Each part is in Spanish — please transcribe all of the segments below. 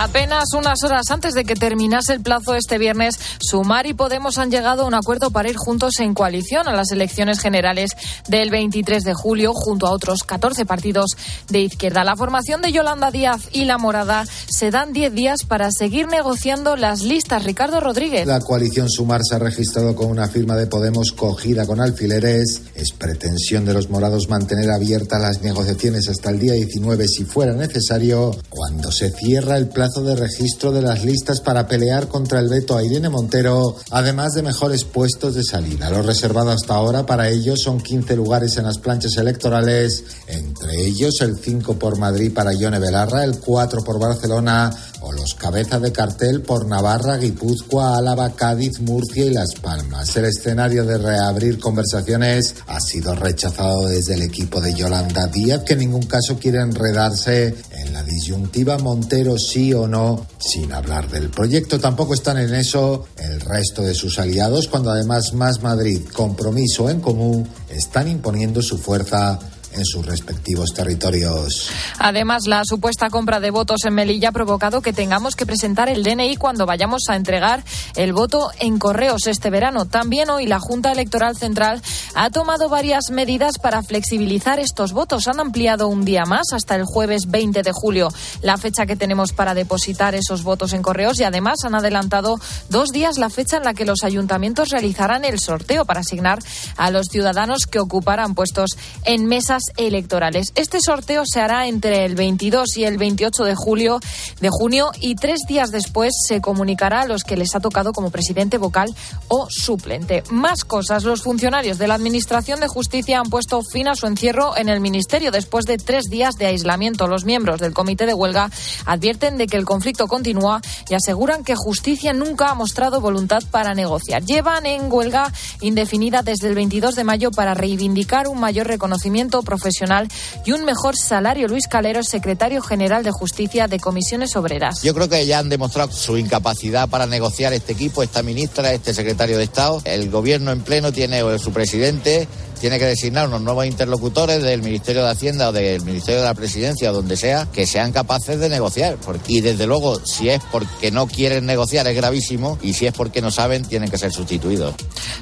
Apenas unas horas antes de que terminase el plazo este viernes, Sumar y Podemos han llegado a un acuerdo para ir juntos en coalición a las elecciones generales del 23 de julio, junto a otros 14 partidos de izquierda. La formación de Yolanda Díaz y La Morada se dan 10 días para seguir negociando las listas. Ricardo Rodríguez. La coalición Sumar se ha registrado con una firma de Podemos cogida con alfileres. Es pretensión de los morados mantener abiertas las negociaciones hasta el día 19 si fuera necesario, cuando se cierra el plazo de registro de las listas para pelear contra el veto a Irene Montero, además de mejores puestos de salida. Lo reservado hasta ahora para ellos son 15 lugares en las planchas electorales, entre ellos el 5 por Madrid para Ione Belarra, el 4 por Barcelona o los cabezas de cartel por Navarra, Guipúzcoa, Álava, Cádiz, Murcia y Las Palmas. El escenario de reabrir conversaciones ha sido rechazado desde el equipo de Yolanda Díaz, que en ningún caso quiere enredarse en la disyuntiva Montero sí o no, sin hablar del proyecto. Tampoco están en eso el resto de sus aliados, cuando además Más Madrid, Compromiso en Común, están imponiendo su fuerza en sus respectivos territorios. Además, la supuesta compra de votos en Melilla ha provocado que tengamos que presentar el DNI cuando vayamos a entregar el voto en correos este verano. También hoy la Junta Electoral Central ha tomado varias medidas para flexibilizar estos votos. Han ampliado un día más hasta el jueves 20 de julio la fecha que tenemos para depositar esos votos en correos y además han adelantado dos días la fecha en la que los ayuntamientos realizarán el sorteo para asignar a los ciudadanos que ocuparán puestos en mesas electorales. Este sorteo se hará entre el 22 y el 28 de julio de junio y tres días después se comunicará a los que les ha tocado como presidente vocal o suplente. Más cosas. Los funcionarios de la Administración de Justicia han puesto fin a su encierro en el Ministerio después de tres días de aislamiento. Los miembros del comité de huelga advierten de que el conflicto continúa y aseguran que Justicia nunca ha mostrado voluntad para negociar. Llevan en huelga indefinida desde el 22 de mayo para reivindicar un mayor reconocimiento profesional y un mejor salario. Luis Calero, secretario general de Justicia de Comisiones Obreras. Yo creo que ya han demostrado su incapacidad para negociar este equipo, esta ministra, este secretario de Estado. El gobierno en pleno tiene su presidente tiene que designar unos nuevos interlocutores del Ministerio de Hacienda o del Ministerio de la Presidencia o donde sea que sean capaces de negociar. Y desde luego, si es porque no quieren negociar es gravísimo y si es porque no saben, tienen que ser sustituidos.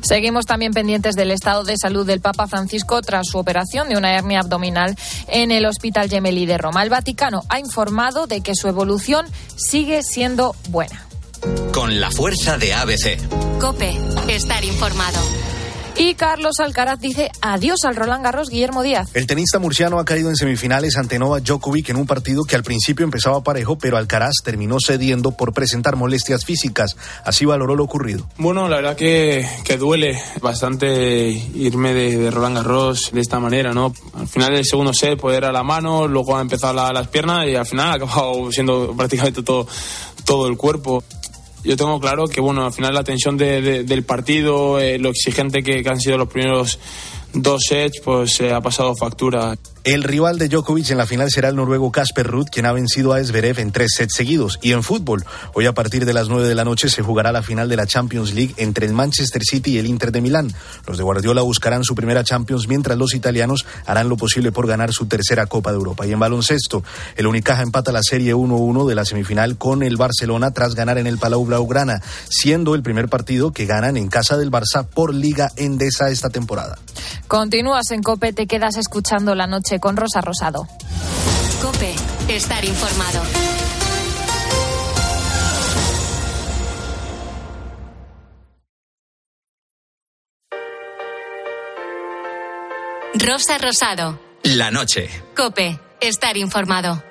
Seguimos también pendientes del estado de salud del Papa Francisco tras su operación de una hernia abdominal en el Hospital Gemelli de Roma. El Vaticano ha informado de que su evolución sigue siendo buena. Con la fuerza de ABC. Cope, estar informado. Y Carlos Alcaraz dice adiós al Roland Garros Guillermo Díaz. El tenista murciano ha caído en semifinales ante Novak Djokovic en un partido que al principio empezaba parejo, pero Alcaraz terminó cediendo por presentar molestias físicas. Así valoró lo ocurrido. Bueno, la verdad que, que duele bastante irme de, Roland Garros de esta manera, ¿no? Al final el segundo set poder a la mano, luego ha empezado las piernas y al final ha acabado siendo prácticamente todo, todo el cuerpo yo tengo claro que, bueno, al final la tensión del partido, eh, lo exigente que, han sido los primeros dos sets, pues se ha pasado factura. El rival de Djokovic en la final será el noruego Casper Ruud, quien ha vencido a Zverev en tres sets seguidos. Y en fútbol, hoy a partir de las nueve de la noche se jugará la final de la Champions League entre el Manchester City y el Inter de Milán. Los de Guardiola buscarán su primera Champions, mientras los italianos harán lo posible por ganar su tercera Copa de Europa. Y en baloncesto, el Unicaja empata la serie 1-1 de la semifinal con el Barcelona tras ganar en el Palau Blaugrana, siendo el primer partido que ganan en casa del Barça por Liga Endesa esta temporada. Continúas en Cope, te quedas escuchando la noche con Rosa Rosado. Cope, estar informado. Rosa Rosado. La noche. Cope, estar informado.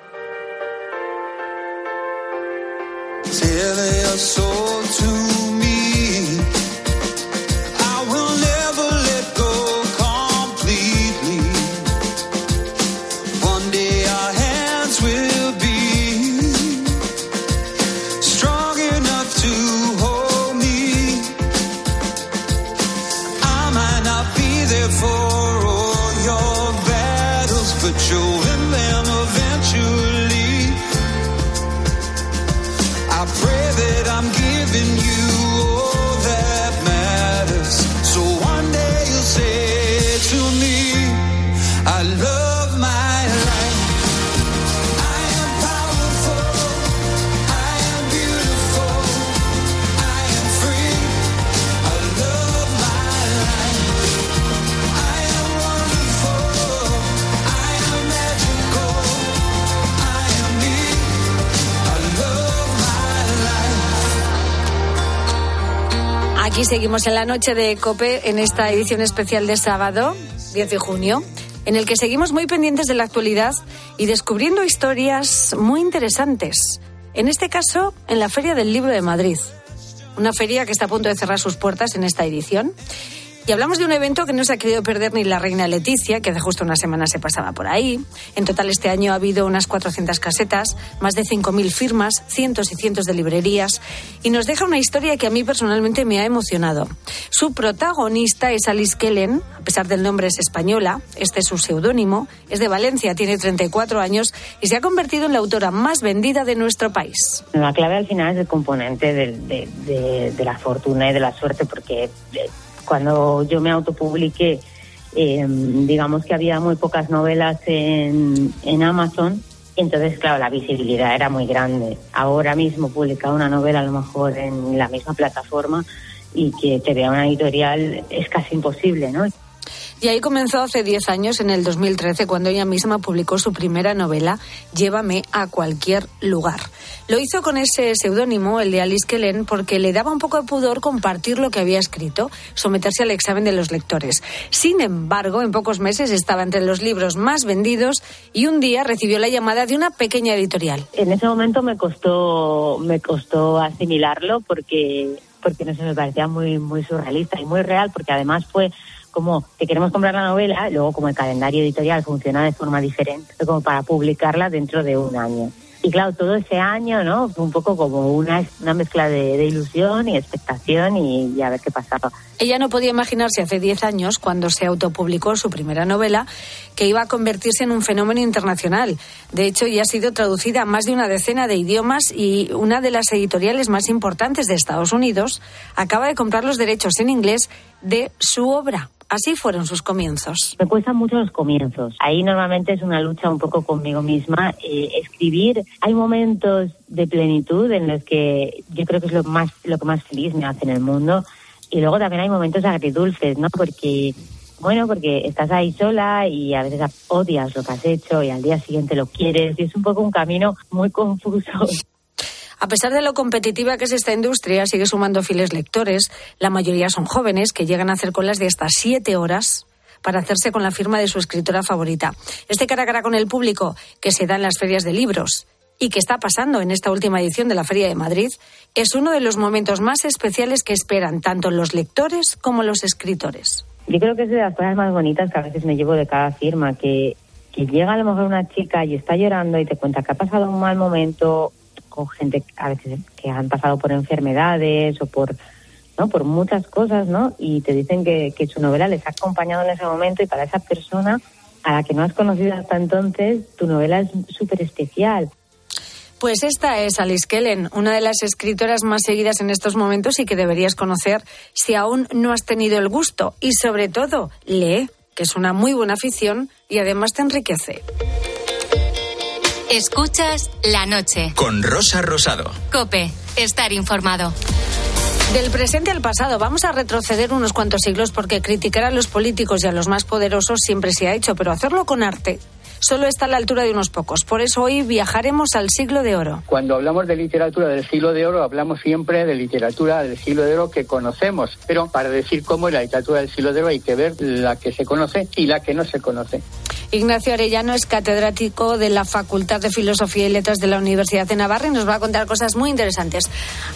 En la noche de COPE en esta edición especial de sábado, 10 de junio, en el que seguimos muy pendientes de la actualidad y descubriendo historias muy interesantes. En este caso, en la Feria del Libro de Madrid. Una feria que está a punto de cerrar sus puertas en esta edición y hablamos de un evento que no se ha querido perder ni la reina Leticia, que hace justo una semana se pasaba por ahí. En total este año ha habido unas 400 casetas, más de 5.000 firmas, cientos y cientos de librerías y nos deja una historia que a mí personalmente me ha emocionado. Su protagonista es Alice Kellen, a pesar del nombre es española, este es su seudónimo, es de Valencia, tiene 34 años y se ha convertido en la autora más vendida de nuestro país. La clave al final es el componente de, de la fortuna y de la suerte porque eh, cuando yo me autopubliqué, eh, digamos que había muy pocas novelas en, en Amazon, entonces, claro, la visibilidad era muy grande. Ahora mismo publicar una novela a lo mejor en la misma plataforma y que te vea una editorial es casi imposible, ¿no? Y ahí comenzó hace 10 años, en el 2013, cuando ella misma publicó su primera novela, Llévame a cualquier lugar. Lo hizo con ese seudónimo, el de Alice Kellen, porque le daba un poco de pudor compartir lo que había escrito, someterse al examen de los lectores. Sin embargo, en pocos meses estaba entre los libros más vendidos y un día recibió la llamada de una pequeña editorial. En ese momento me costó, me costó asimilarlo porque porque no se me parecía muy muy surrealista y muy real porque además fue como que queremos comprar la novela, luego como el calendario editorial funciona de forma diferente, como para publicarla dentro de un año. Y claro, todo ese año, ¿no? Fue un poco como una, una mezcla de, ilusión y expectación y, a ver qué pasaba. Ella no podía imaginarse hace 10 años, cuando se autopublicó su primera novela, que iba a convertirse en un fenómeno internacional. De hecho, ya ha sido traducida a más de una decena de idiomas y una de las editoriales más importantes de Estados Unidos acaba de comprar los derechos en inglés de su obra. Así fueron sus comienzos. Me cuestan mucho los comienzos. Ahí normalmente es una lucha un poco conmigo misma. Eh, escribir, hay momentos de plenitud en los que yo creo que es lo más lo que más feliz me hace en el mundo. Y luego también hay momentos agridulces, ¿no? Porque bueno, porque estás ahí sola y a veces odias lo que has hecho y al día siguiente lo quieres y es un poco un camino muy confuso. A pesar de lo competitiva que es esta industria, sigue sumando fieles lectores. La mayoría son jóvenes que llegan a hacer colas de hasta siete horas para hacerse con la firma de su escritora favorita. Este cara a cara con el público que se da en las ferias de libros y que está pasando en esta última edición de la Feria de Madrid es uno de los momentos más especiales que esperan tanto los lectores como los escritores. Yo creo que es de las cosas más bonitas que a veces me llevo de cada firma, que, que llega a lo mejor una chica y está llorando y te cuenta que ha pasado un mal momento con gente a veces que han pasado por enfermedades o por ¿no? por muchas cosas, ¿no? Y te dicen que, que su novela les ha acompañado en ese momento y para esa persona a la que no has conocido hasta entonces, tu novela es súper especial. Pues esta es Alice Kellen, una de las escritoras más seguidas en estos momentos y que deberías conocer si aún no has tenido el gusto. Y sobre todo, lee, que es una muy buena afición y además te enriquece. Escuchas la noche. Con Rosa Rosado. Cope, estar informado. Del presente al pasado, vamos a retroceder unos cuantos siglos porque criticar a los políticos y a los más poderosos siempre se ha hecho, pero hacerlo con arte solo está a la altura de unos pocos. Por eso hoy viajaremos al siglo de oro. Cuando hablamos de literatura del siglo de oro, hablamos siempre de literatura del siglo de oro que conocemos. Pero para decir cómo es la literatura del siglo de oro hay que ver la que se conoce y la que no se conoce. Ignacio Arellano es catedrático de la Facultad de Filosofía y Letras de la Universidad de Navarra y nos va a contar cosas muy interesantes.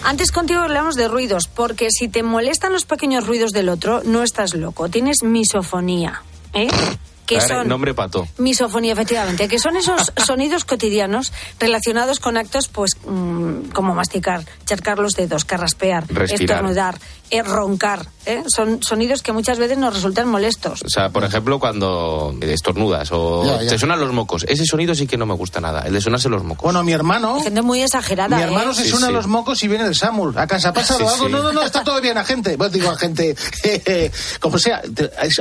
Antes contigo hablamos de ruidos, porque si te molestan los pequeños ruidos del otro, no estás loco, tienes misofonía. ¿Eh? Que son nombre pato. Misofonía, efectivamente, que son esos sonidos cotidianos relacionados con actos, pues, mm, como masticar, charcar los dedos, carraspear, estornudar, eh, roncar. ¿eh? Son sonidos que muchas veces nos resultan molestos. O sea, por ejemplo, cuando estornudas o te suenan los mocos. Ese sonido sí que no me gusta nada, el de sonarse los mocos. Bueno, mi hermano. Gente muy exagerada. Mi hermano se suena los mocos y viene el Samur. ¿A casa ha pasado algo? No, no, no, está todo bien, agente. Pues digo, agente, como sea,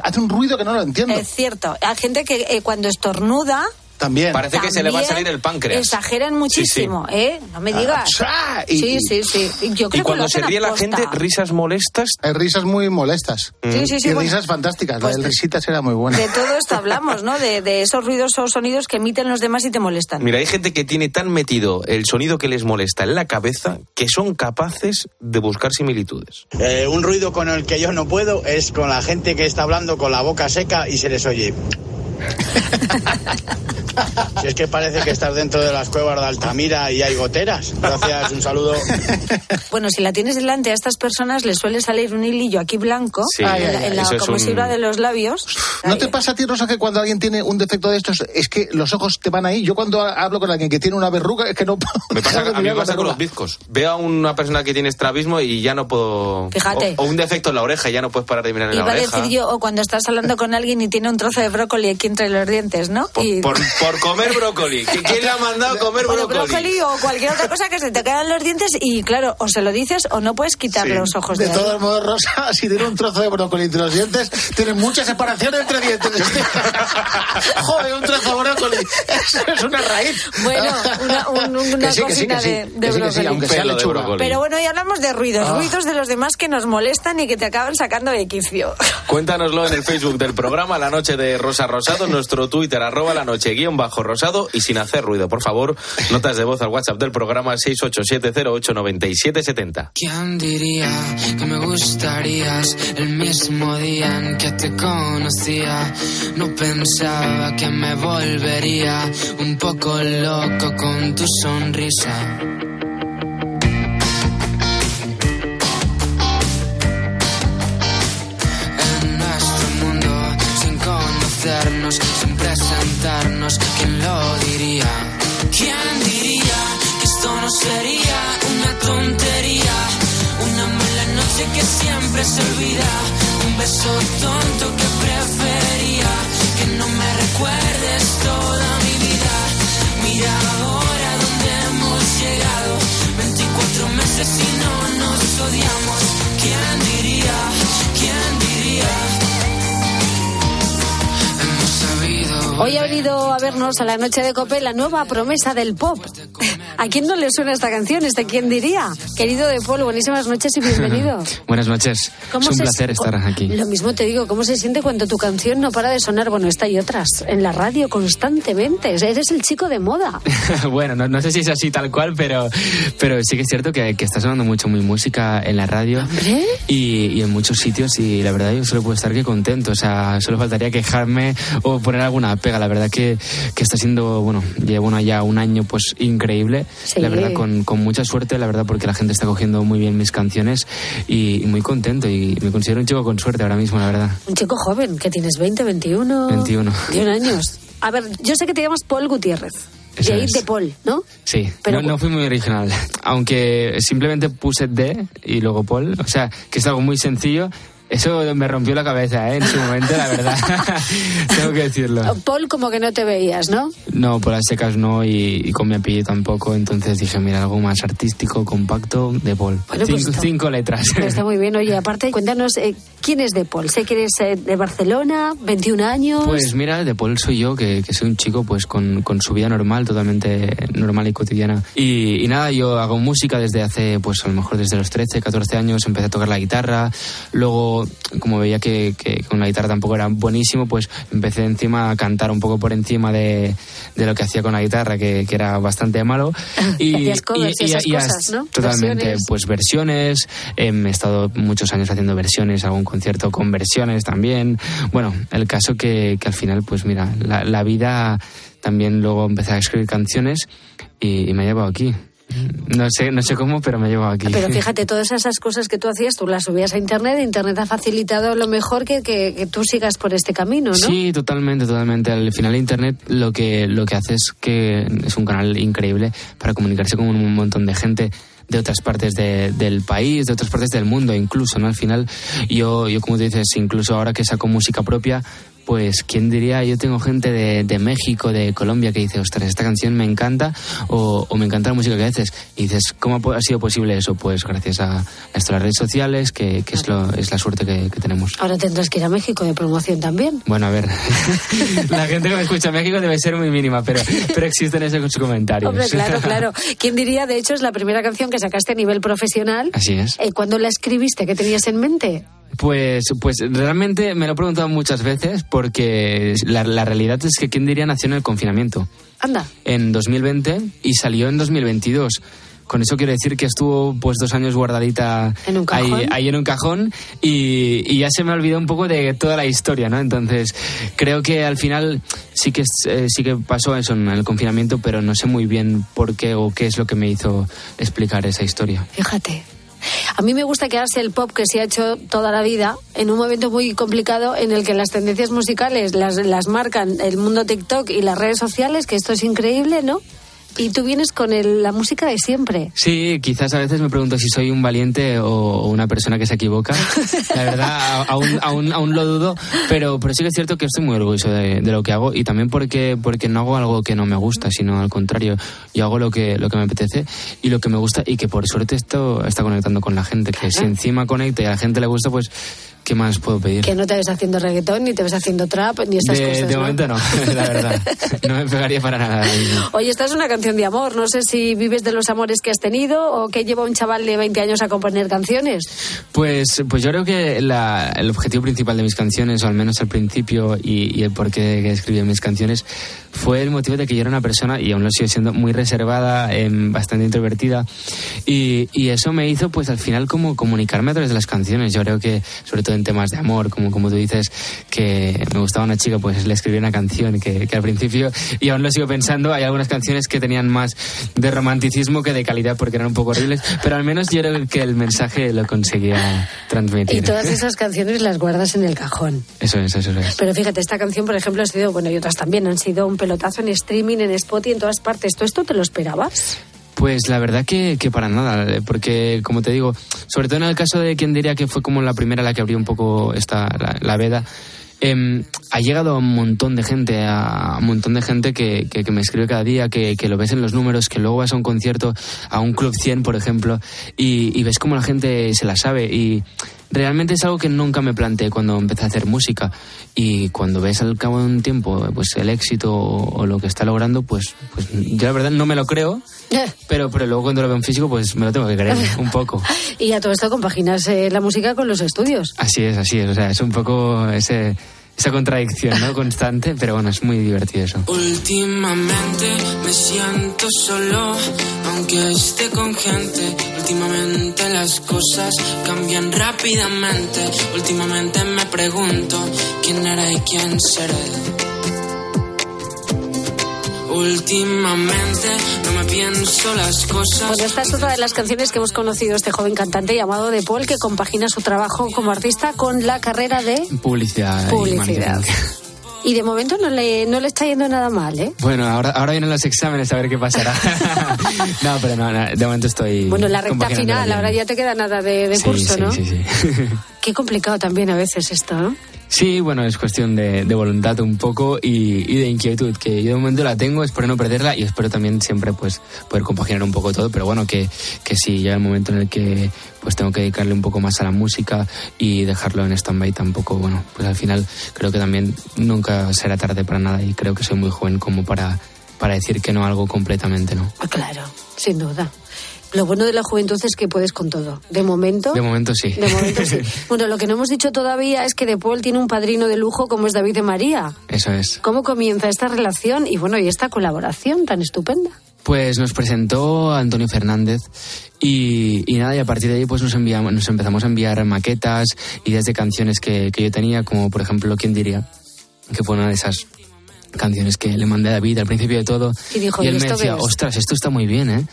hace un ruido que no lo entiendo. Es cierto. Hay gente que eh, cuando estornuda También. Parece que se le va a salir el páncreas. Exageran muchísimo, ¿eh? No me digas. Ah, y- sí, sí, sí. Yo creo Y cuando que se ríe la gente, risas molestas. Hay risas muy molestas. Sí, sí, sí, y bueno. risas fantásticas. Pues la de- risitas era muy buena. De todo esto hablamos, ¿no? De, de esos ruidos o sonidos que emiten los demás y te molestan. Mira, hay gente que tiene tan metido el sonido que les molesta en la cabeza que son capaces de buscar similitudes. Eh, un ruido con el que yo no puedo es con la gente que está hablando con la boca seca y se les oye. Si es que parece que estás dentro de las cuevas de Altamira y hay goteras. Gracias, un saludo. Bueno, si la tienes delante a estas personas les suele salir un hilillo aquí blanco Sí, en la, ay, ay, en la comosura un- de los labios. ¿No te pasa a ti, Rosa, que cuando alguien tiene un defecto de estos, es que los ojos te van ahí? Yo cuando hablo con alguien que tiene una verruga, es que no Me pasa, puedo a mí me la pasa con los bizcos. Veo a una persona que tiene estrabismo y ya no puedo... Fíjate. O, o un defecto en la oreja y ya no puedes parar de mirar en la Iba a oreja. decir yo, o cuando estás hablando con alguien y tiene un trozo de brócoli aquí entre los dientes, ¿no? Y- Por, por comer brócoli. ¿Qui- ¿Quién le ha mandado a comer brócoli? brócoli o cualquier otra cosa que se te quedan los dientes y claro, o se lo dices o no puedes quitar Sí. los ojos de, De todos modos, Rosa, si tiene un trozo de brócoli entre los dientes, tiene mucha separación entre dientes. Joder, un trozo de brócoli. Eso es una raíz. Bueno, una, un- sí, sí, sí. de, brócoli. aunque sea Pelo de lechuga. brócoli. Pero bueno, y hablamos de ruidos, Ah. ruidos de los demás que nos molestan y que te acaban sacando de quicio. Cuéntanoslo en el Facebook del programa La Noche de Rosa Rosado, en nuestro Twitter, arroba la noche guion bajo rosado y sin hacer ruido, por favor. Notas de voz al WhatsApp del programa 687089770. ¿Quién diría que me gustarías el mismo día en que te conocía? No pensaba que me volvería un poco loco con tu sonrisa. ¿Quién lo diría? ¿Quién diría que esto no sería una tontería? Una mala noche que siempre se olvida, un beso tonto que prefería que no me recuerdes toda mi vida. Mira ahora dónde hemos llegado, 24 meses y no nos odiamos. ¿Quién diría? ¿Quién diría? Hoy ha venido a vernos a la noche de Cope la nueva promesa del pop. ¿A quién no le suena esta canción? ¿Este quién diría? Querido de Paul, buenísimas noches y bienvenido. Buenas noches. ¿Cómo es un placer estar aquí. Lo mismo te digo, ¿cómo se siente cuando tu canción no para de sonar? Bueno, esta y otras, en la radio constantemente. Eres el chico de moda. bueno, no, no sé si es así tal cual, pero, pero sí que es cierto que, que está sonando mucho mi música en la radio y, y en muchos sitios y la verdad yo solo puedo estar que contento. O sea, solo faltaría quejarme o poner alguna pega. La verdad que, que está siendo, bueno, llevo bueno, ya un año pues increíble. Sí. La verdad con, con mucha suerte, la verdad porque la gente está cogiendo muy bien mis canciones y, y muy contento y me considero un chico con suerte ahora mismo, la verdad. Un chico joven, que tienes 20, 21... 21. 21 años. A ver, yo sé que te llamas Paul Gutiérrez. Eso de de Paul, ¿no? Sí, Pero- no, no fui muy original. Aunque simplemente puse D y luego Paul. O sea, que es algo muy sencillo. Eso me rompió la cabeza, ¿eh? En su momento, la verdad. Tengo que decirlo. Paul como que no te veías, ¿no? No, por las secas no y, y con mi apellido tampoco. Entonces dije, mira, algo más artístico, compacto, de Paul. Bueno, pues cinco, está- cinco letras. Pero está muy bien. Oye, aparte, cuéntanos, eh, ¿quién es de Paul? Sé que eres eh, de Barcelona, 21 años. Pues mira, de Paul soy yo, que, que soy un chico pues con, con su vida normal, totalmente normal y cotidiana. Y, y nada, yo hago música desde hace, pues a lo mejor desde los 13, 14 años, empecé a tocar la guitarra. Luego, como veía que, que con la guitarra tampoco era buenísimo, pues empecé encima a cantar un poco por encima de, de lo que hacía con la guitarra, que, que era bastante malo. Covers y esas cosas, ¿no? Totalmente, Versiones. pues versiones. em, he estado muchos años haciendo versiones, algún concierto con versiones también. Bueno, el caso que, que al final, pues mira, la, la vida también luego empecé a escribir canciones y, y me ha llevado aquí. No sé, no sé cómo, pero me ha llevado aquí. Pero fíjate, todas esas cosas que tú hacías, tú las subías a Internet, Internet ha facilitado lo mejor que, que, que tú sigas por este camino, ¿no? Sí, totalmente, totalmente. Al final Internet lo que, lo que hace es que es un canal increíble para comunicarse con un montón de gente de otras partes de- del país, de otras partes del mundo incluso, ¿no? Al final yo, yo como tú dices, incluso ahora que saco música propia, pues quién diría, yo tengo gente de, de México, de Colombia que dice, ostras, esta canción me encanta o, o me encanta la música que haces. Y dices, ¿cómo ha sido posible eso? Pues gracias a, esto, las redes sociales, que, que es, lo, es la suerte que, que tenemos. Ahora tendrás que ir a México de promoción también. Bueno, a ver, la gente que me escucha en México debe ser muy mínima, pero, pero existen esos comentarios. Hombre, claro, claro. ¿Quién diría, de hecho, es la primera canción que sacaste a nivel profesional? Así es. Eh, ¿Cuándo la escribiste? ¿Qué tenías en mente? Pues, pues realmente me lo he preguntado muchas veces porque la, la realidad es que quién diría nació en el confinamiento Anda. en 2020 y salió en 2022. Con eso quiero decir que estuvo pues dos años guardadita En un cajón. Ahí, ahí en un cajón y, y ya se me olvidó un poco de toda la historia, ¿no? Entonces creo que al final sí que eh, sí que pasó eso en el confinamiento, pero no sé muy bien por qué o qué es lo que me hizo explicar esa historia. Fíjate. A mí me gusta quedarse el pop que se ha hecho toda la vida en un momento muy complicado en el que las tendencias musicales las, las marcan el mundo TikTok y las redes sociales, que esto es increíble, ¿no? Y tú vienes con el- la música de siempre. Sí, quizás a veces me pregunto si soy un valiente o, o una persona que se equivoca. La verdad, aún, aún, aún lo dudo, pero, pero sí que es cierto que estoy muy orgulloso de, de lo que hago y también porque, porque no hago algo que no me gusta, sino al contrario, yo hago lo que, lo que me apetece y lo que me gusta y que por suerte esto está conectando con la gente, que si encima conecta y a la gente le gusta, pues, ¿qué más puedo pedir? Que no te ves haciendo reggaetón, ni te ves haciendo trap, ni esas de, cosas. de ¿no? momento no, la verdad. No me pegaría para nada. Oye, esta es una canción de amor. No sé si vives de los amores que has tenido o que lleva un chaval de 20 años a componer canciones. Pues, pues yo creo que la- el objetivo principal de mis canciones, o al menos al principio, y, y el por qué escribí mis canciones, fue el motivo de que yo era una persona, y aún lo sigo siendo, muy reservada, em, bastante introvertida, y, y eso me hizo, pues al final, como comunicarme a través de las canciones. Yo creo que, sobre todo en temas de amor, como, como tú dices, que me gustaba una chica, pues le escribí una canción que, que al principio, y aún lo sigo pensando, hay algunas canciones que tenían más de romanticismo que de calidad porque eran un poco horribles, pero al menos yo creo que el mensaje lo conseguía transmitir. Y todas esas canciones las guardas en el cajón. Eso es, eso es. Pero fíjate, esta canción, por ejemplo, ha sido, bueno, y otras también, han sido un pelotazo en streaming, en Spotify, en todas partes. ¿Tú esto te lo esperabas? Pues la verdad que, que para nada, eh, porque como te digo, sobre todo en el caso de quien diría que fue como la primera la que abrió un poco esta, la, la veda, em, ha llegado a un montón de gente, a un montón de gente que, que, que me escribe cada día, que, que lo ves en los números, que luego vas a un concierto, a un Club 100, por ejemplo, y, y ves cómo la gente se la sabe y realmente es algo que nunca me planteé cuando empecé a hacer música. Y cuando ves al cabo de un tiempo pues el éxito o, o lo que está logrando pues pues yo la verdad no me lo creo pero pero luego cuando lo veo en físico pues me lo tengo que creer un poco. Y a todo esto compaginas eh, la música con los estudios. así es así es. O sea es un poco ese esa contradicción no constante pero bueno es muy divertido eso Últimamente me siento solo, aunque esté con gente. Últimamente las cosas cambian rápidamente. Últimamente me pregunto quién era y quién seré. Últimamente no me pienso las cosas. Pues esta es otra de las canciones que hemos conocido este joven cantante llamado De Paul, que compagina su trabajo como artista con la carrera de... publicidad y Publicidad. Y de momento no le, no le está yendo nada mal, ¿eh? bueno ahora ahora vienen los exámenes a ver qué pasará no pero no, no, de momento estoy Bueno, la recta final, ahora ya te queda nada de, de Sí, curso, sí, ¿no? sí, sí. Qué complicado también a veces esto, ¿no? Sí, bueno, es cuestión de, de voluntad un poco y, y de inquietud, que yo de momento la tengo, espero no perderla y espero también siempre pues poder compaginar un poco todo, pero bueno, que, que si llega el momento en el que pues tengo que dedicarle un poco más a la música y dejarlo en stand-by tampoco, bueno, pues al final creo que también nunca será tarde para nada y creo que soy muy joven como para, para decir que no algo completamente, ¿no? Ah, claro, sin duda. Lo bueno de la juventud es que puedes con todo. De momento. De momento sí. De momento sí. Bueno, lo que no hemos dicho todavía es que De Paul tiene un padrino de lujo como es David de María. Eso es. ¿Cómo comienza esta relación y bueno, y esta colaboración tan estupenda? Pues nos presentó Antonio Fernández y, y nada, y a partir de ahí pues nos, enviamos, nos empezamos a enviar maquetas, ideas de canciones que, que yo tenía, como por ejemplo, ¿quién diría? Que fue una de esas canciones que le mandé a David al principio de todo. Y dijo, él ¿y me decía, ostras, esto está muy bien, ¿eh?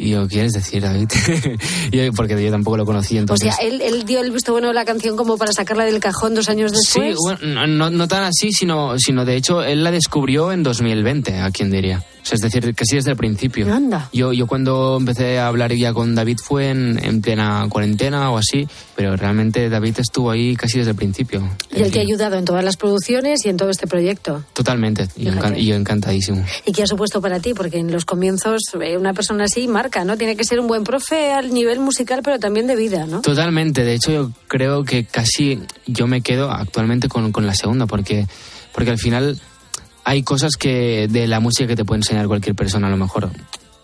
Y yo, ¿quieres decir, David? Y yo, porque yo tampoco lo conocía, O entonces... sea, él, él dio el visto bueno a la canción como para sacarla del cajón dos años después. Sí, bueno, no, no- no tan así, sino, sino de hecho él la descubrió en 2020, a quien diría. O sea, es decir, casi desde el principio. Anda. Yo, yo cuando empecé a hablar ya con David fue en, en plena cuarentena o así, pero realmente David estuvo ahí casi desde el principio. Y él te ha ayudado en todas las producciones y en todo este proyecto. Totalmente, y yo, encan- y yo encantadísimo. ¿Y qué ha supuesto para ti? Porque en los comienzos eh, una persona así marca, ¿no? Tiene que ser un buen profe al nivel musical, pero también de vida, ¿no? Totalmente, de hecho yo creo que casi yo me quedo actualmente con, con la segunda, porque, porque al final hay cosas que de la música que te puede enseñar cualquier persona a lo mejor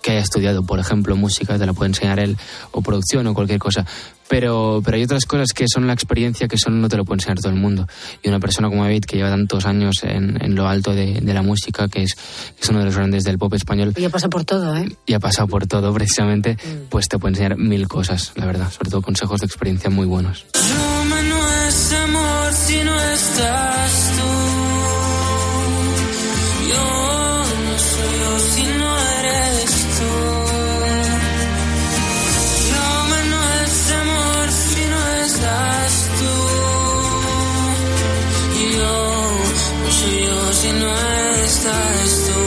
que haya estudiado, por ejemplo, música, te la puede enseñar él, o producción o cualquier cosa. Pero, pero hay otras cosas que son la experiencia que son no te lo puede enseñar todo el mundo. Y una persona como David, que lleva tantos años en, en lo alto de, de la música, que es, que es uno de los grandes del pop español, Y ha pasado por todo, ¿eh? y ha pasado por todo precisamente, pues te puede enseñar mil cosas, la verdad, sobre todo consejos de experiencia muy buenos. Roma no es amor si no estás tú. Estás tú.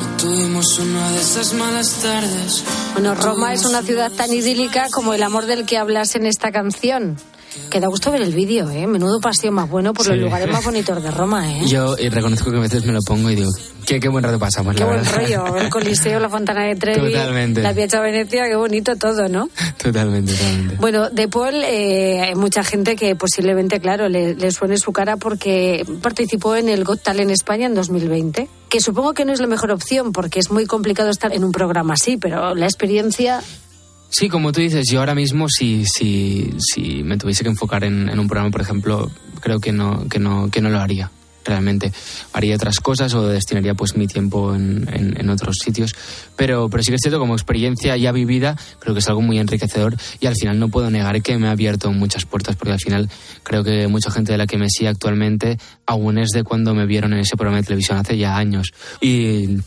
No tuvimos una de esas malas tardes. Bueno, Roma es una ciudad tan idílica como el amor del que hablas en esta canción. Que da gusto ver el vídeo, ¿eh? Menudo paseo más bueno por los lugares más bonitos de Roma, ¿eh? Yo eh, reconozco que a veces me lo pongo y digo, qué, qué buen rato pasamos, Qué la buen verdad. rollo, el Coliseo, la Fontana de Trevi, Totalmente. la Piazza Venecia, qué bonito todo, ¿no? Totalmente, totalmente. Bueno, de Paul eh, hay mucha gente que posiblemente, claro, le, le suene su cara porque participó en el Got Talent España en 2020, que supongo que no es la mejor opción porque es muy complicado estar en un programa así, pero la experiencia... Sí, como tú dices, yo ahora mismo si, si, si me tuviese que enfocar en, en un programa, por ejemplo, creo que no, que no, que no lo haría. Realmente haría otras cosas o destinaría pues mi tiempo en, en- en otros sitios. Pero, pero sí que es cierto, como experiencia ya vivida, creo que es algo muy enriquecedor y al final no puedo negar que me ha abierto muchas puertas porque al final creo que mucha gente de la que me sigue actualmente aún es de cuando me vieron en ese programa de televisión hace ya años. Y,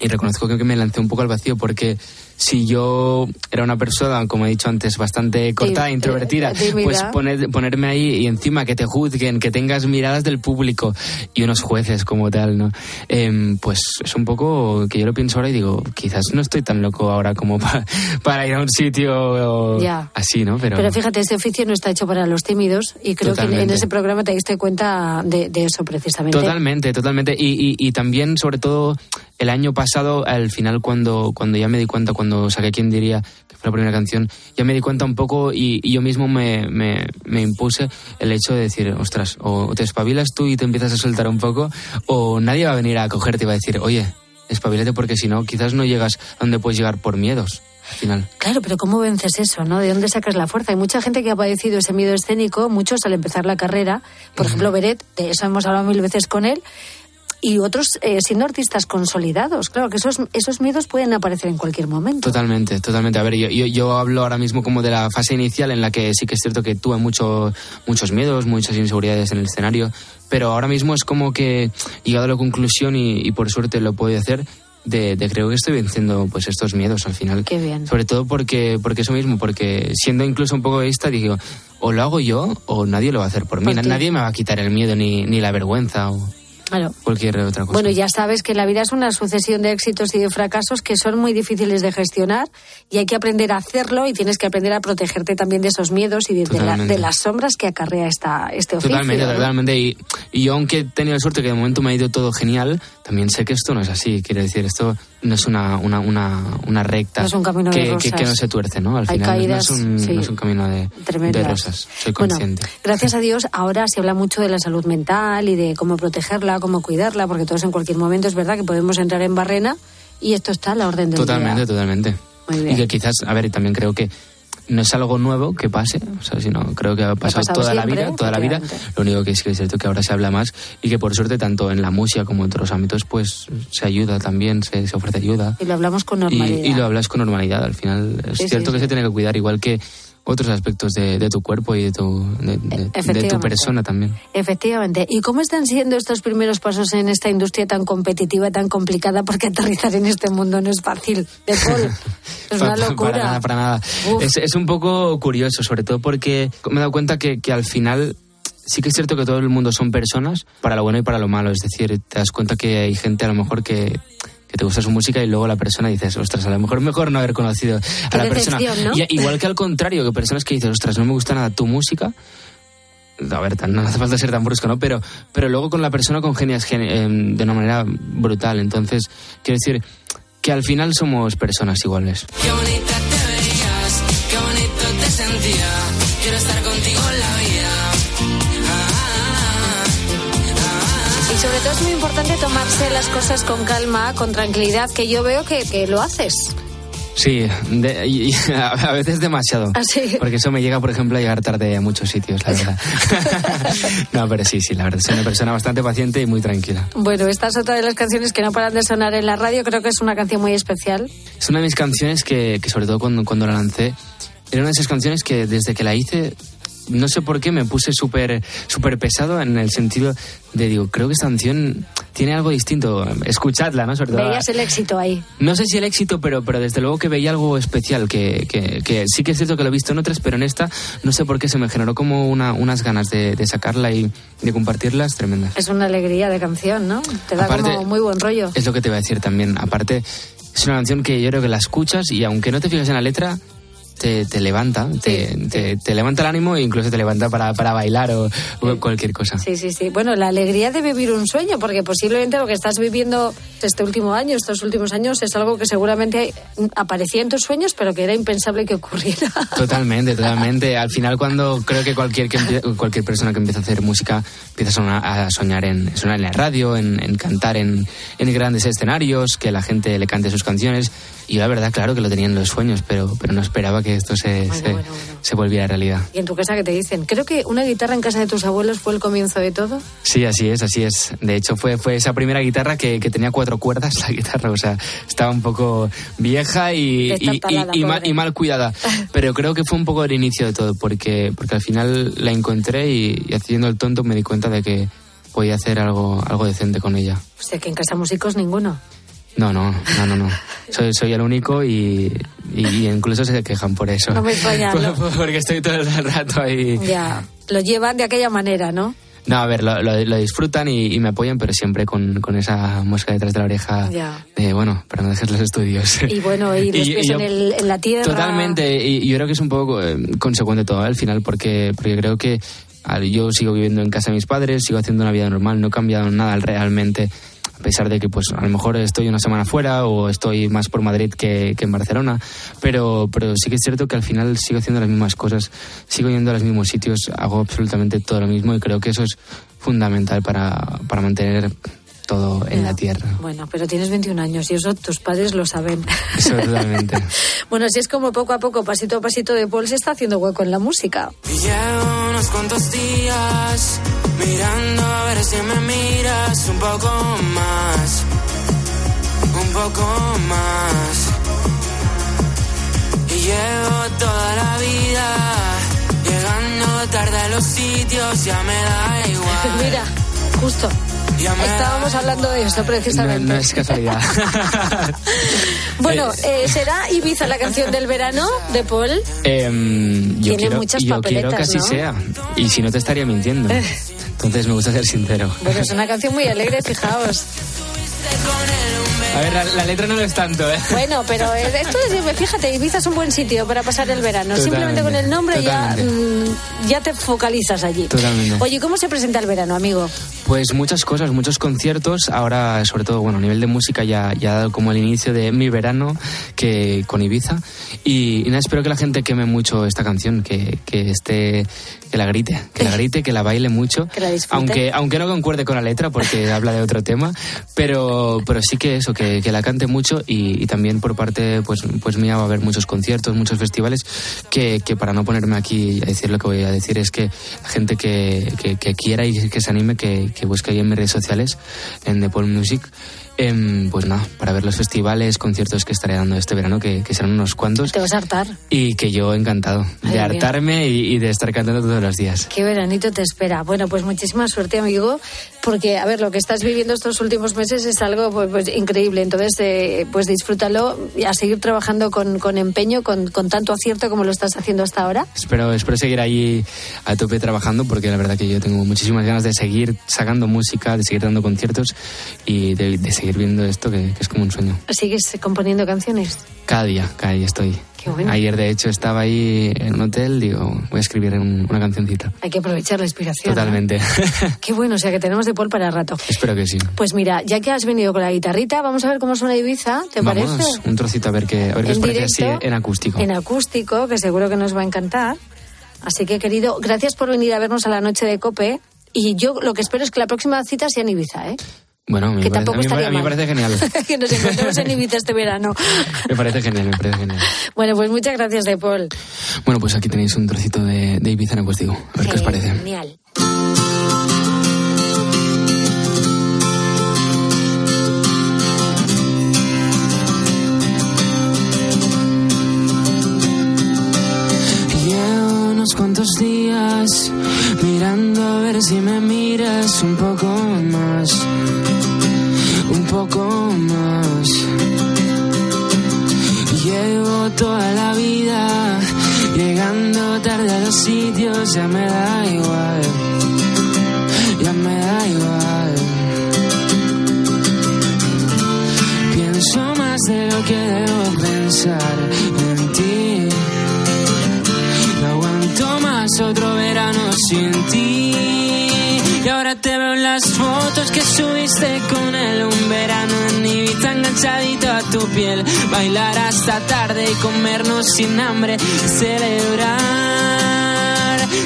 y reconozco que me lancé un poco al vacío porque si yo era una persona, como he dicho antes, bastante cortada, Tim- introvertida, eh, pues poner- ponerme ahí y encima que te juzguen, que tengas miradas del público y unos jueces como tal, ¿no? Em, pues es un poco que yo lo pienso ahora y digo, quizás no estoy tan loco ahora como pa- para ir a un sitio o- Ya. así, ¿no? Pero, Pero fíjate, este oficio no está hecho para los tímidos y creo que en- Totalmente. ese programa te diste cuenta de, de eso precisamente. Totalmente, totalmente. Y, y- y también, sobre todo, el año pasado, al final, cuando, cuando ya me di cuenta, cuando saqué quien diría que fue la primera canción, ya me di cuenta un poco y, y yo mismo me, me, me impuse el hecho de decir, ostras, o te espabilas tú y te empiezas a soltar un poco, o nadie va a venir a cogerte y va a decir, oye, espabilate porque si no, quizás no llegas a donde puedes llegar por miedos, al final. Claro, pero ¿cómo vences eso, no? ¿De dónde sacas la fuerza? Hay mucha gente que ha padecido ese miedo escénico, muchos al empezar la carrera. Por ejemplo, Beret, de eso hemos hablado mil veces con él. Y otros eh, siendo artistas consolidados. Claro que esos, esos miedos pueden aparecer en cualquier momento. Totalmente, totalmente. A ver, yo, yo, yo hablo ahora mismo como de la fase inicial en la que sí que es cierto que tuve mucho, muchos miedos, muchas inseguridades en el escenario, pero ahora mismo es como que he llegado a la conclusión y, y por suerte lo puedo hacer. De, de creo que estoy venciendo pues estos miedos al final. Qué bien. Sobre todo porque, porque eso mismo, porque siendo incluso un poco egoísta, digo, o lo hago yo o nadie lo va a hacer por mí. ¿Por? Nadie me va a quitar el miedo ni, ni la vergüenza o Claro. cualquier otra cosa. Bueno, ya sabes que la vida es una sucesión de éxitos y de fracasos que son muy difíciles de gestionar y hay que aprender a hacerlo y tienes que aprender a protegerte también de esos miedos y de, de la- de las sombras que acarrea esta, este oficio. Totalmente, ¿no? totalmente. Y, y yo, aunque he tenido la suerte que de momento me ha ido todo genial, también sé que esto no es así. Quiero decir, esto no es una, una, una, una recta No es un camino que, que, rosas. que no se tuerce, ¿no? Al Hay final caídas, no, es un, sí. no es un camino de, de rosas. Soy Bueno, consciente. gracias a Dios ahora se habla mucho de la salud mental y de cómo protegerla, cómo cuidarla, porque todos en cualquier momento es verdad que podemos entrar en barrena y esto está a la orden del Totalmente, día. totalmente. Bien. Y que quizás, a ver, y también creo que no es algo nuevo que pase, o sea, sino creo que ha pasado, pasado toda siempre, la vida, toda la vida. Lo único que sí que es cierto que ahora se habla más y que por suerte tanto en la música como en otros ámbitos pues se ayuda también, se, se ofrece ayuda. Y lo hablamos con normalidad. y lo hablas con normalidad. Al final es Sí, cierto sí, que sí. se tiene que cuidar igual que otros aspectos de, de tu cuerpo y de tu, de, de- de tu persona también. Efectivamente. ¿Y cómo están siendo estos primeros pasos en esta industria tan competitiva, tan complicada? Porque aterrizar en este mundo no es fácil. De Paul, es una locura. Para nada, para nada. Es, es un poco curioso, sobre todo porque me he dado cuenta que, que al final sí que es cierto que todo el mundo son personas, para lo bueno y para lo malo. Es decir, te das cuenta que hay gente a lo mejor que que te gusta su música y luego la persona dices, ostras, a lo mejor mejor no haber conocido a la persona. decepción, ¿no? Y- igual que al contrario, que personas que dices, ostras, no me gusta nada tu música. A ver, tan- no hace falta ser tan brusco, ¿no? Pero, pero luego con la persona congenias gen- em, de una manera brutal. Entonces, quiero decir que al final somos personas iguales. Qué bonita te veías, qué bonito te sentía. Quiero estar contigo en la vida. Y sobre todo es muy importante tomarse las cosas con calma, con tranquilidad, que yo veo que, que lo haces. Sí, de- y- a veces demasiado. ¿Ah, sí? Porque eso me llega, por ejemplo, a llegar tarde a muchos sitios, la verdad. no, pero sí, sí, la verdad. Soy una persona bastante paciente y muy tranquila. Bueno, esta es otra de las canciones que no paran de sonar en la radio. Creo que es una canción muy especial. Es una de mis canciones que, que sobre todo cuando, cuando la lancé, era una de esas canciones que desde que la hice, no sé por qué me puse súper súper pesado en el sentido de, digo, creo que esta canción tiene algo distinto. Escuchadla, ¿no? Sobre todo. Veías el éxito ahí. No sé si el éxito, pero, pero desde luego que veía algo especial, que, que, que sí que es cierto que lo he visto en otras, pero en esta no sé por qué se me generó como una, unas ganas de, de sacarla y de compartirlas tremendas. Es una alegría de canción, ¿no? Te da Aparte- como muy buen rollo. Es lo que te iba a decir también. Aparte, es una canción que yo creo que la escuchas y aunque no te fijas en la letra, te, te levanta, te, te- te levanta el ánimo e incluso te levanta para, para bailar o, o cualquier cosa. Sí, sí, sí. Bueno, la alegría de vivir un sueño, porque posiblemente lo que estás viviendo este último año, estos últimos años, es algo que seguramente aparecía en tus sueños, pero que era impensable que ocurriera. Totalmente, totalmente. Al final, cuando creo que cualquier, que cualquier persona que empieza a hacer música empieza a sonar, a soñar en, sonar en la radio, en, en cantar en, en grandes escenarios, que la gente le cante sus canciones. Y yo, la verdad, claro que lo tenía en los sueños, pero, pero no esperaba que esto se, se, se volviera realidad. Y en tu casa, que te dicen? Creo que una guitarra en casa de tus abuelos fue el comienzo de todo. Sí, así es, así es. De hecho, fue, fue esa primera guitarra que, que tenía cuatro cuerdas, la guitarra. O sea, estaba un poco vieja y, y, mal, y mal cuidada. Pero creo que fue un poco el inicio de todo, porque, porque al final la encontré y, y haciendo el tonto me di cuenta de que podía hacer algo, algo decente con ella. O sea, que en casa músicos ninguno. No, no, no, no, no. Soy, soy el único y, y- incluso se quejan por eso. No me Por- no. Porque estoy todo el rato ahí. Ya, lo llevan de aquella manera, ¿no? No, a ver, lo, lo- lo disfrutan y, y me apoyan, pero siempre con, con esa mosca detrás de la oreja Ya. de, bueno, para no dejar los estudios. Y bueno, y los Y- pies y yo- en, el- en la tierra. Totalmente, y yo creo que es un poco eh, consecuente todo al final, porque, porque creo que yo sigo viviendo en casa de mis padres, sigo haciendo una vida normal, no he cambiado nada realmente, a pesar de que pues a lo mejor estoy una semana fuera o estoy más por Madrid que, que en Barcelona, pero, pero sí que es cierto que al final sigo haciendo las mismas cosas, sigo yendo a los mismos sitios, hago absolutamente todo lo mismo y creo que eso es fundamental para, para mantener todo en la tierra. Bueno, pero tienes 21 años y eso tus padres lo saben. Eso totalmente. bueno, así es como poco a poco, pasito a pasito de Paul se está haciendo hueco en la música. Y llevo unos cuantos días mirando a ver si me miras un poco más, un poco más. Y llevo toda la vida llegando tarde a los sitios, ya me da igual. Mira, justo. Estábamos hablando de eso precisamente. no es casualidad. Bueno, eh, ¿será Ibiza la canción del verano de Paul? Em, yo Tiene quiero, muchas yo quiero que papeletas, así ¿no? sea. Y si no te estaría mintiendo. Entonces me gusta ser sincero. Bueno, es una canción muy alegre, fijaos. A ver, la, la letra no lo es tanto, ¿eh? Bueno, pero eh, esto es, fíjate, Ibiza es un buen sitio para pasar el verano. Totalmente, Simplemente con el nombre ya, mm, ya te focalizas allí. Totalmente. Oye, ¿cómo se presenta el verano, amigo? Pues muchas cosas, muchos conciertos. Ahora, sobre todo, bueno, a nivel de música ya, ya ha dado como el inicio de mi verano que con Ibiza. Y, y nada, espero que la gente queme mucho esta canción, que, que esté, que la grite, que la grite, que la baile mucho. Que la disfrute. Aunque, aunque no concuerde con la letra, porque habla de otro tema, pero, pero sí que eso, que, que la cante mucho y, y también por parte pues, pues mía va a haber muchos conciertos, muchos festivales, que, que para no ponerme aquí a decir lo que voy a decir es que la gente que, que, quiera y que se anime, que, que busque ahí en mis redes sociales, en The Paul Music, em, pues nada, para ver los festivales, conciertos que estaré dando este verano, que, que serán unos cuantos. Te vas a hartar. Y que yo encantado Ay, de hartarme y, y de estar cantando todos los días. Qué veranito te espera. Bueno, pues muchísima suerte, amigo, porque, a ver, lo que estás viviendo estos últimos meses es algo pues, pues, increíble. Entonces, eh, pues disfrútalo y a seguir trabajando con, con empeño, con, con tanto acierto como lo estás haciendo hasta ahora. Espero, espero seguir ahí a tope trabajando porque la verdad que yo tengo muchísimas ganas de seguir sacando música, de seguir dando conciertos y de, de seguir viendo esto que, que es como un sueño. ¿Sigues componiendo canciones? Cada día, cada día estoy. Bueno. Ayer de hecho estaba ahí en un hotel, digo, voy a escribir un- una cancioncita. Hay que aprovechar la inspiración. ¿no? Totalmente. Qué bueno, o sea que tenemos de Paul para rato. espero que sí. Pues mira, ya que has venido con la guitarrita, vamos a ver cómo suena Ibiza, ¿te Vamos, parece? un trocito a ver qué, a ver qué os así en acústico. En acústico, que seguro que nos va a encantar. Así que, querido, gracias por venir a vernos a la noche de Cope. Y yo lo que espero es que la próxima cita sea en Ibiza, ¿eh? Bueno, mí, que me parece, tampoco a mí me- estaría a mí me parece genial. que nos encontremos en Ibiza este verano. Me parece genial, me parece genial. Bueno, pues muchas gracias, de Paul. Bueno, pues aquí tenéis un trocito de, de Ibiza en acústico. A ver qué os parece. Genial. Unos cuantos días mirando a ver si me miras un poco más, un poco más. Llevo toda la vida llegando tarde a los sitios, ya me da igual, ya me da igual. Pienso más de lo que debo pensar fotos que subiste con él. Un verano en Ibiza enganchadito a tu piel. Bailar hasta tarde y comernos sin hambre. Celebrar.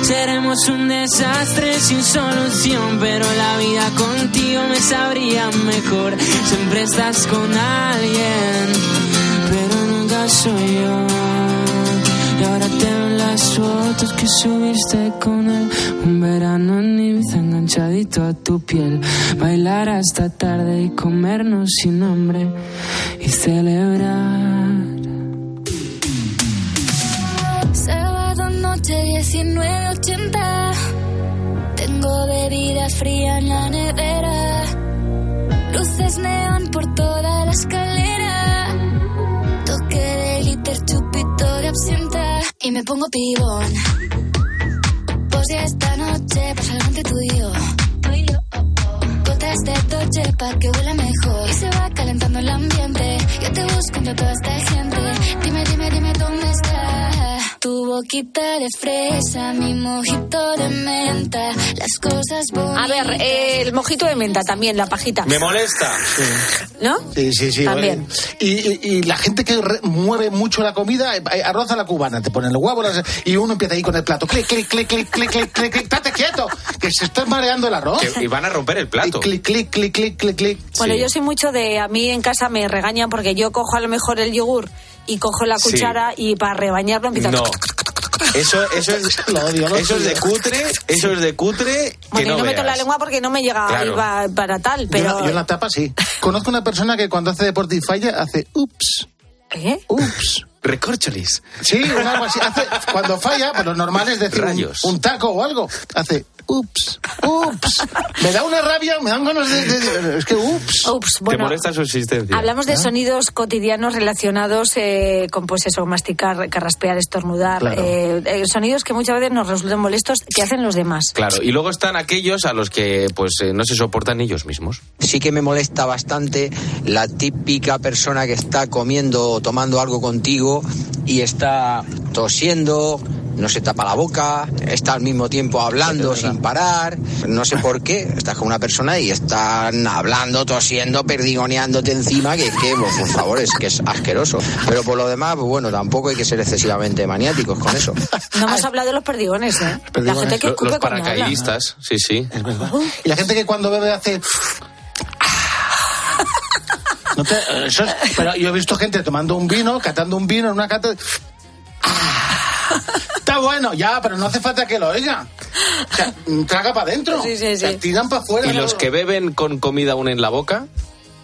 Seremos un desastre sin solución. Pero la vida contigo me sabría mejor. Siempre estás con alguien. Pero nunca soy yo. Y ahora te veo en las fotos que subiste con él. Un verano en Ibiza enganchadito a tu piel. Bailar hasta tarde y comernos sin hambre. Y celebrar. Sábado noche 1980. Tengo bebida fría en la nevera. Luces neón por toda la escalera. Me pongo pibón. Pues ya esta noche pasa algo entre tú y yo. Gotas de Dolce pa' que huela mejor. Y se va calentando el ambiente. Yo te busco entre toda esta gente. Dime, dime, dime dónde está. Tu boquita de fresa, mi mojito de menta. Las cosas bonitas. A ver, eh, el mojito de menta también, la pajita. Me molesta. ¿No? Sí, sí, sí. También. Y, y- y la gente que re- mueve mucho la comida, eh, arroz a la cubana, te ponen los huevos las- y uno empieza ahí con el plato. Clic, clic, clic, clic, clic, clic, clic, clic. ¡Estate quieto! Que se está mareando el arroz. Que- y van a romper el plato. Clic, clic, clic, clic, clic, clic. Bueno, Sí. yo soy mucho de. A mí en casa me regañan porque yo cojo a lo mejor el yogur y cojo la Sí. cuchara y para rebañarlo empiezo No. a. Eso, eso es, Lo odio, lo eso es de cutre, eso es de cutre que Bueno, no, y no meto la lengua porque no me llega Claro. para tal, pero. yo en la tapa sí. Conozco una persona que cuando hace deporte y falla hace ups, ¿Eh? ups. Recorcholis. Sí, o algo así. Hace, cuando falla, pues lo normal es decir un taco o algo. Hace ups, ups. Me da una rabia, me dan ganas de. de- de- es que ups. Ups, Te bueno. molesta su existencia. Hablamos de sonidos cotidianos relacionados eh, con, pues eso, masticar, carraspear, estornudar. Claro. eh, eh, sonidos que muchas veces nos resultan molestos que hacen los demás. Claro, y luego están aquellos a los que pues eh, no se soportan ellos mismos. Sí que me molesta bastante la típica persona que está comiendo o tomando algo contigo y está tosiendo, no se tapa la boca, está al mismo tiempo hablando sin parar, no sé por qué, estás con una persona y están hablando, tosiendo, perdigoneándote encima, que es que, pues, por favor, es que es asqueroso. Pero por lo demás, pues bueno, tampoco hay que ser excesivamente maniáticos con eso. No hemos hablado de los perdigones, ¿eh? La gente que los paracaidistas, sí, sí. Es verdad. Y la gente que cuando bebe hace. No te- eso es- pero yo he visto gente tomando un vino, catando un vino en una cata. Bueno, ya, pero no hace falta que lo oiga. O sea, traga para adentro. Sí, sí, sí. O sea, tiran para afuera. Y los que beben con comida aún en la boca,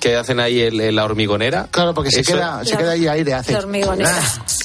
que hacen ahí el- el- la hormigonera. Claro, porque se queda, se queda ahí aire, hace. La hormigonera. Eso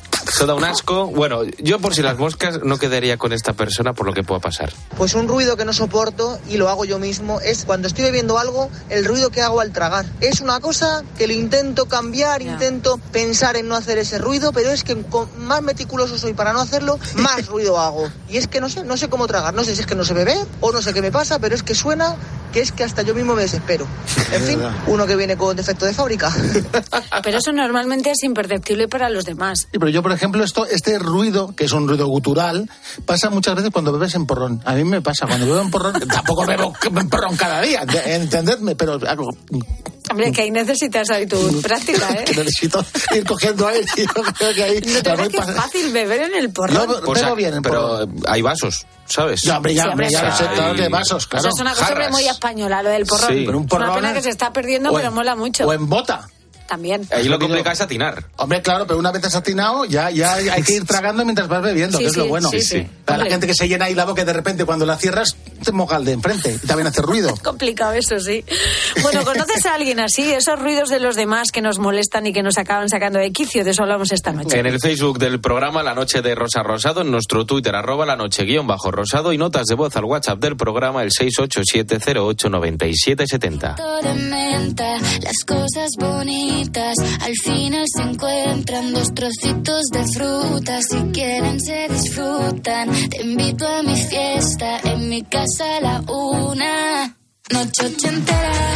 da un asco. Bueno, yo por si las moscas no quedaría con esta persona por lo que pueda pasar. Pues un ruido que no soporto y lo hago yo mismo es cuando estoy bebiendo algo, el ruido que hago al tragar. Es una cosa que lo intento cambiar, intento pensar en no hacer ese ruido, pero es que con más meticuloso soy para no hacerlo, más ruido hago. Y es que no sé, no sé cómo tragar, no sé si es que no sé beber o no sé qué me pasa, pero es que suena que es que hasta yo mismo me desespero. En fin, uno que viene con defecto de fábrica. Pero eso normalmente es imperceptible para los demás. Sí, pero yo, por ejemplo, esto, este ruido, que es un ruido gutural, pasa muchas veces cuando bebes en porrón. A mí me pasa, cuando bebo en porrón, tampoco bebo en porrón cada día, de- entendedme, pero hago, Hombre, que ahí necesitas ahí tu práctica, ¿eh? que necesito ir cogiendo aire. Yo creo que ahí ¿No te que es fácil beber en el porrón? No, bebo sa- bien en pero hay vasos, ¿sabes? Ya, hombre, ya, Sí, hombre, ya sí. lo sé, que vasos, O claro. sea, es una cosa jarras. muy española, lo del porrón. Sí. Pero un Es una porrón pena es- que se está perdiendo, o pero en- mola mucho. O en bota. También. Ahí lo complicado es atinar. Hombre, claro, pero una vez has atinado, ya, ya hay que ir tragando mientras vas bebiendo, Sí, que es lo bueno. sí, sí. Para la gente que se llena ahí la boca y de repente cuando la cierras te moja el de enfrente y también hace ruido. complicado eso, sí. Bueno, ¿conoces a alguien así? Esos ruidos de los demás que nos molestan y que nos acaban sacando de quicio, de eso hablamos esta noche. En el Facebook del programa La Noche de Rosa Rosado, en nuestro Twitter, arroba la noche guion bajo rosado y notas de voz al WhatsApp del programa, el 687089770. de menta, las cosas bonitas al final se encuentran dos trocitos de fruta, si quieren se disfrutan. Te invito a mi fiesta, en mi casa a la una, noche ochentera,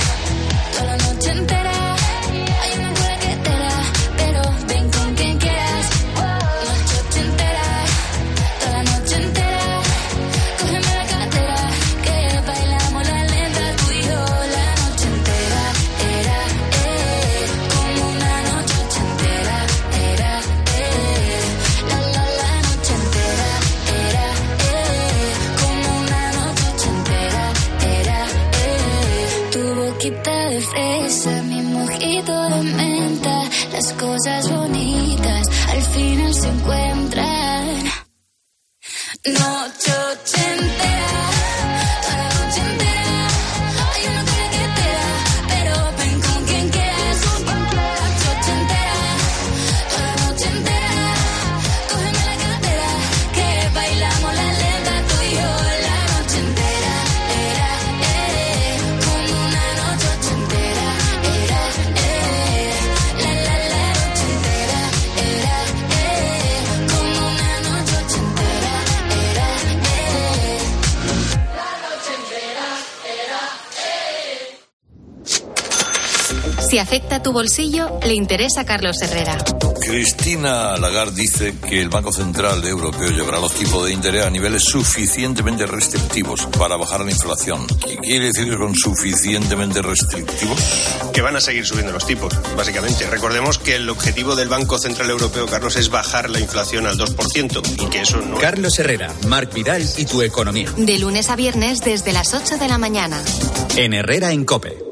entera. Cosas bonitas al final se encuentran. Noche Afecta tu bolsillo, le interesa a Carlos Herrera. Cristina Lagarde dice que el Banco Central Europeo llevará los tipos de interés a niveles suficientemente restrictivos para bajar la inflación. ¿Qué quiere decir con suficientemente restrictivos? Que van a seguir subiendo los tipos, básicamente. Recordemos que el objetivo del Banco Central Europeo, Carlos, es bajar la inflación al 2% y que eso no. Carlos Herrera, Marc Vidal y tu economía. De lunes a viernes desde las 8 de la mañana. En Herrera en Cope.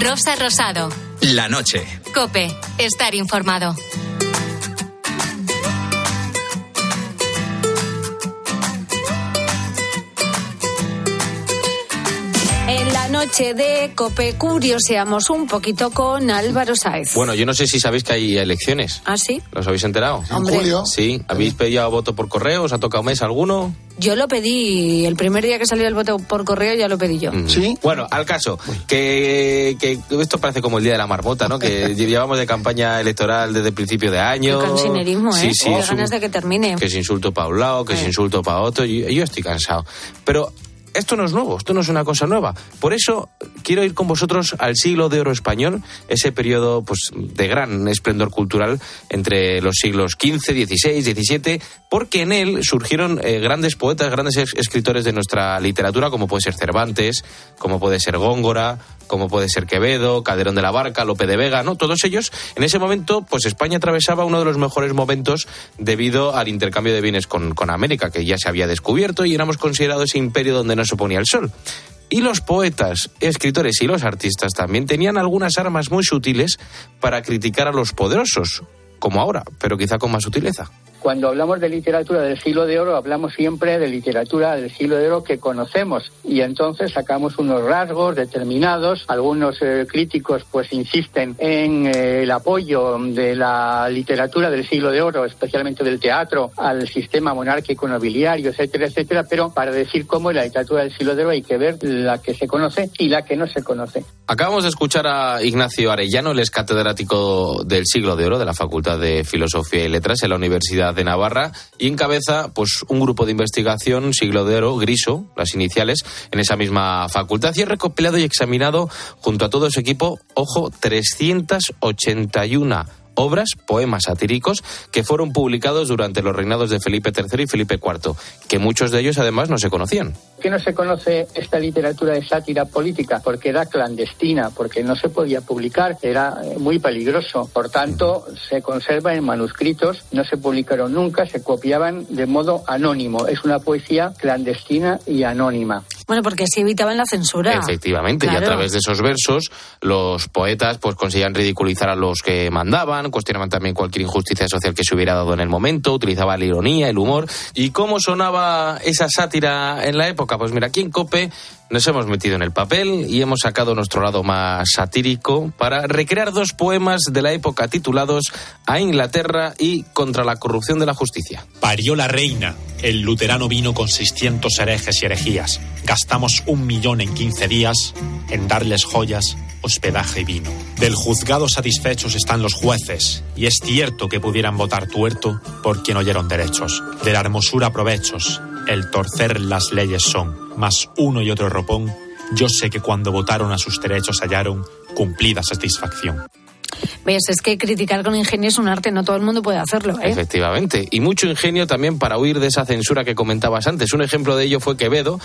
Rosa Rosado. La noche. Cope. Estar informado. Noche de Cope curioseamos un poquito con Álvaro Sáez. Bueno, yo no sé si sabéis que hay elecciones. ¿Ah, sí? ¿Los habéis enterado? Hombre. En julio. Sí. ¿Habéis pedido voto por correo? ¿Os ha tocado mes alguno? Yo lo pedí, el primer día que salió el voto por correo ya lo pedí yo. ¿Sí? Bueno, al caso, que, que esto parece como el día de la marmota, ¿no? Que llevamos de campaña electoral desde el principio de año. Qué cansinerismo, ¿eh? Sí, sí, un- ganas de que termine. que es insulto para un lado, que es insulto para otro. Yo, yo estoy cansado. Pero esto no es nuevo, esto no es una cosa nueva. Por eso quiero ir con vosotros al siglo de oro español, ese periodo pues, de gran esplendor cultural entre los siglos XV, XVI, XVII, porque en él surgieron eh, grandes poetas, grandes es- escritores de nuestra literatura, como puede ser Cervantes, como puede ser Góngora, como puede ser Quevedo, Calderón de la Barca, Lope de Vega, ¿no? Todos ellos, en ese momento, pues España atravesaba uno de los mejores momentos debido al intercambio de bienes con, con América, que ya se había descubierto y éramos considerados ese imperio donde no se ponía el sol. Y los poetas, escritores y los artistas también tenían algunas armas muy sutiles para criticar a los poderosos, como ahora, pero quizá con más sutileza. Cuando hablamos de literatura del siglo de oro, hablamos siempre de literatura del siglo de oro que conocemos y entonces sacamos unos rasgos determinados. Algunos eh, críticos pues insisten en eh, el apoyo de la literatura del siglo de oro, especialmente del teatro, al sistema monárquico nobiliario, etcétera, etcétera, pero para decir cómo la literatura del siglo de oro hay que ver la que se conoce y la que no se conoce. Acabamos de escuchar a Ignacio Arellano, él es catedrático del siglo de oro de la Facultad de Filosofía y Letras en la Universidad de Navarra y encabeza pues un grupo de investigación siglo de oro, Griso, las iniciales, en esa misma facultad. Y ha recopilado y examinado junto a todo su equipo, ojo, 381 obras, poemas satíricos, que fueron publicados durante los reinados de Felipe III y Felipe IV, que muchos de ellos además no se conocían. ¿Por qué no se conoce esta literatura de sátira política? Porque era clandestina, porque no se podía publicar, era eh, muy peligroso. Por tanto, se conserva en manuscritos, no se publicaron nunca, se copiaban de modo anónimo. Es una poesía clandestina y anónima. Bueno, porque así evitaban la censura. Efectivamente, y a través de esos versos los poetas pues conseguían ridiculizar a los que mandaban, cuestionaban también cualquier injusticia social que se hubiera dado en el momento, utilizaban la ironía, el humor. ¿Y cómo sonaba esa sátira en la época? Pues mira, aquí en COPE nos hemos metido en el papel y hemos sacado nuestro lado más satírico para recrear dos poemas de la época titulados A Inglaterra y Contra la corrupción de la justicia. Parió la reina. El luterano vino con 600 herejes y herejías. Gastamos un millón en 15 días en darles joyas, hospedaje y vino. Del juzgado satisfechos están los jueces, y es cierto que pudieran votar tuerto por quien oyeron derechos. De la hermosura provechos, el torcer las leyes son, mas uno y otro ropón, yo sé que cuando votaron a sus derechos hallaron cumplida satisfacción. Ves, es que criticar con ingenio es un arte, no todo el mundo puede hacerlo, ¿eh? Efectivamente. Y mucho ingenio también para huir de esa censura que comentabas antes. Un ejemplo de ello fue Quevedo,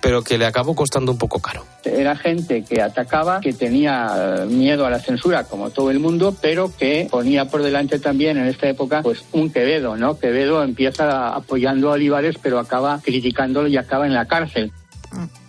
pero que le acabó costando un poco caro. Era gente que atacaba, que tenía eh, miedo a la censura, como todo el mundo, pero que ponía por delante también en esta época pues un Quevedo, ¿no? Quevedo empieza apoyando a Olivares, pero acaba criticándolo y acaba en la cárcel.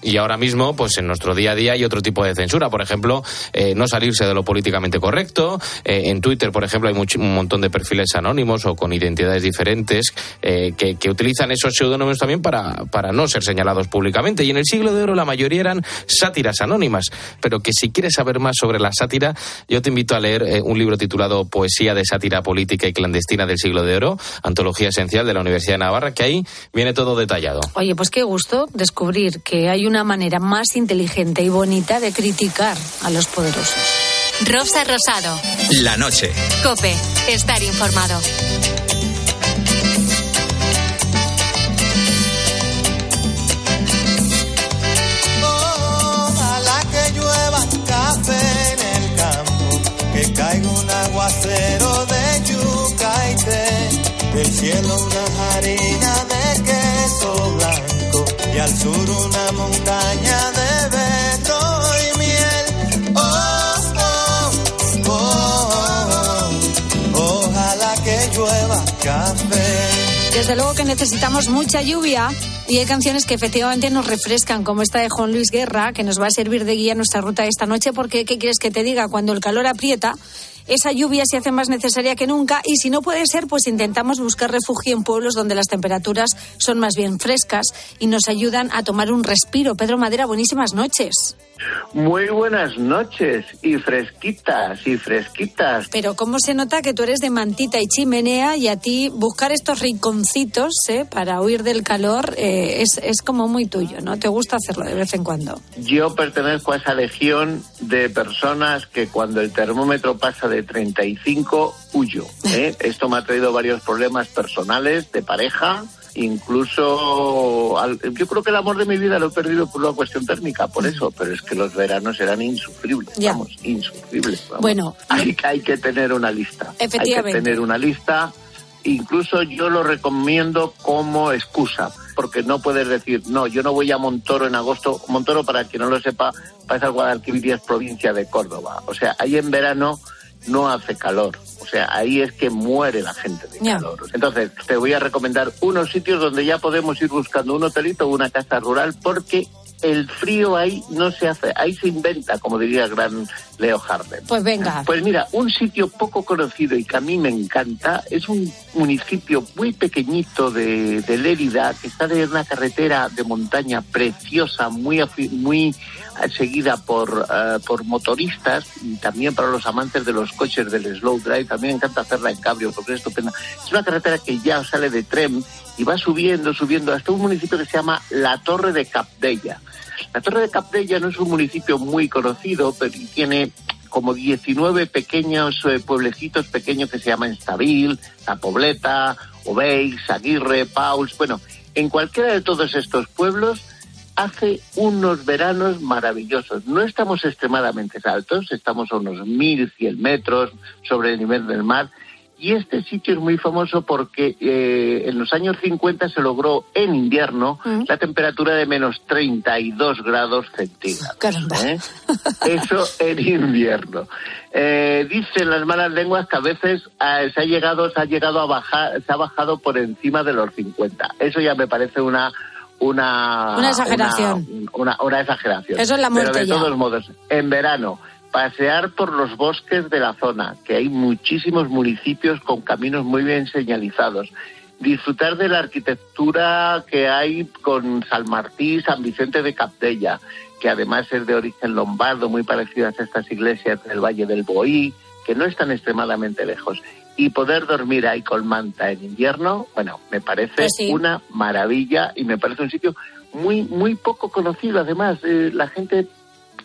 Y ahora mismo, pues en nuestro día a día hay otro tipo de censura. Por ejemplo, eh, no salirse de lo políticamente correcto. Eh, en Twitter, por ejemplo, hay much- un montón de perfiles anónimos o con identidades diferentes eh, que, utilizan esos seudónimos también para, para no ser señalados públicamente. Y en el siglo de oro la mayoría eran sátiras anónimas. Pero que si quieres saber más sobre la sátira, yo te invito a leer un libro titulado Poesía de sátira política y clandestina del siglo de oro, antología esencial de la Universidad de Navarra, que ahí viene todo detallado. Oye, pues qué gusto descubrir que hay una manera más inteligente y bonita de criticar a los poderosos. Rosa Rosado. La noche. Cope. Estar informado. Ojalá que llueva café en el campo, que caiga un aguacero de yuca y té, del cielo una al sur una montaña de vetro y miel. Oh, oh, oh, oh, ojalá que llueva café. Desde luego que necesitamos mucha lluvia y hay canciones que efectivamente nos refrescan, como esta de Juan Luis Guerra, que nos va a servir de guía en nuestra ruta esta noche, porque ¿qué quieres que te diga? Cuando el calor aprieta, esa lluvia se hace más necesaria que nunca y si no puede ser, pues intentamos buscar refugio en pueblos donde las temperaturas son más bien frescas y nos ayudan a tomar un respiro. Pedro Madera, buenísimas noches. Muy buenas noches y fresquitas y fresquitas. Pero cómo se nota que tú eres de mantita y chimenea y a ti buscar estos rinconcitos ¿eh? para huir del calor eh, es, es como muy tuyo, ¿no? Te gusta hacerlo de vez en cuando. Yo pertenezco a esa legión de personas que cuando el termómetro pasa de 35 huyo. ¿eh? Esto me ha traído varios problemas personales de pareja incluso al- yo creo que el amor de mi vida lo he perdido por una cuestión térmica, por eso, pero es que los veranos eran insufribles, Ya. vamos, insufribles. vamos. Bueno, hay, que- hay que tener una lista. Efectivamente. Hay que tener una lista. Incluso yo lo recomiendo como excusa, porque no puedes decir, no, yo no voy a Montoro en agosto. Montoro, para quien no lo sepa, pasa al Guadalquivir y es provincia de Córdoba. O sea, ahí en verano no hace calor. O sea, ahí es que muere la gente de calor. Entonces, te voy a recomendar unos sitios donde ya podemos ir buscando un hotelito o una casa rural, porque el frío ahí no se hace, ahí se inventa, como diría el gran Leo Harlem. Pues venga. Pues mira, un sitio poco conocido y que a mí me encanta es un municipio muy pequeñito de, de Lérida que está de una carretera de montaña preciosa, muy muy eh, seguida por, eh, por motoristas y también para los amantes de los coches del slow drive. También me encanta hacerla en cabrio porque es estupenda. Es una carretera que ya sale de tren y va subiendo, subiendo hasta un municipio que se llama La Torre de Capdella. La Torre de Capdella no es un municipio muy conocido, pero tiene como 19 pequeños eh, pueblecitos pequeños que se llaman Estabil, La Pobleta, Obeix, Aguirre, Pauls. Bueno, en cualquiera de todos estos pueblos hace unos veranos maravillosos. No estamos extremadamente altos, estamos a unos 1.100 metros sobre el nivel del mar. Y este sitio es muy famoso porque eh, en los años 50 se logró en invierno la temperatura de menos 32 grados centígrados. ¿eh? Eso en invierno. Eh, dicen las malas lenguas que a veces eh, se ha llegado, se ha llegado a bajar, se ha bajado por encima de los 50. Eso ya me parece una una Una exageración. Una, una- una exageración. Eso es la muerte Pero de ya. todos modos, en verano pasear por los bosques de la zona, que hay muchísimos municipios con caminos muy bien señalizados. Disfrutar de la arquitectura que hay con San Martín, San Vicente de Capdella, que además es de origen lombardo, muy parecidas a estas iglesias del Valle del Boí, que no están extremadamente lejos. Y poder dormir ahí con manta en invierno, bueno, me parece Pues sí. una maravilla y me parece un sitio muy muy poco conocido. Además, eh, la gente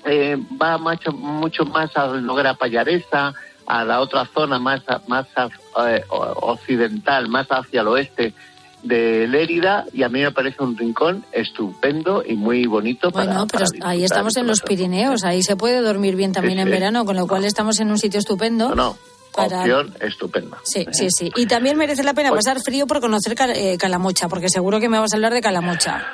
eh, va mucho, mucho más al Noguera Pallaresa, a la otra zona más, a- más a- eh, occidental, más hacia el oeste de Lérida, y a mí me parece un rincón estupendo y muy bonito para, Bueno, pero para ahí estamos en los. Pirineos, ahí se puede dormir bien también Sí, en sí. verano, con lo cual estamos en un sitio estupendo. No, no, para- opción estupenda. Sí, sí, sí. Y también merece la pena Pues- pasar frío por conocer Cal- eh, Calamocha, porque seguro que me vas a hablar de Calamocha.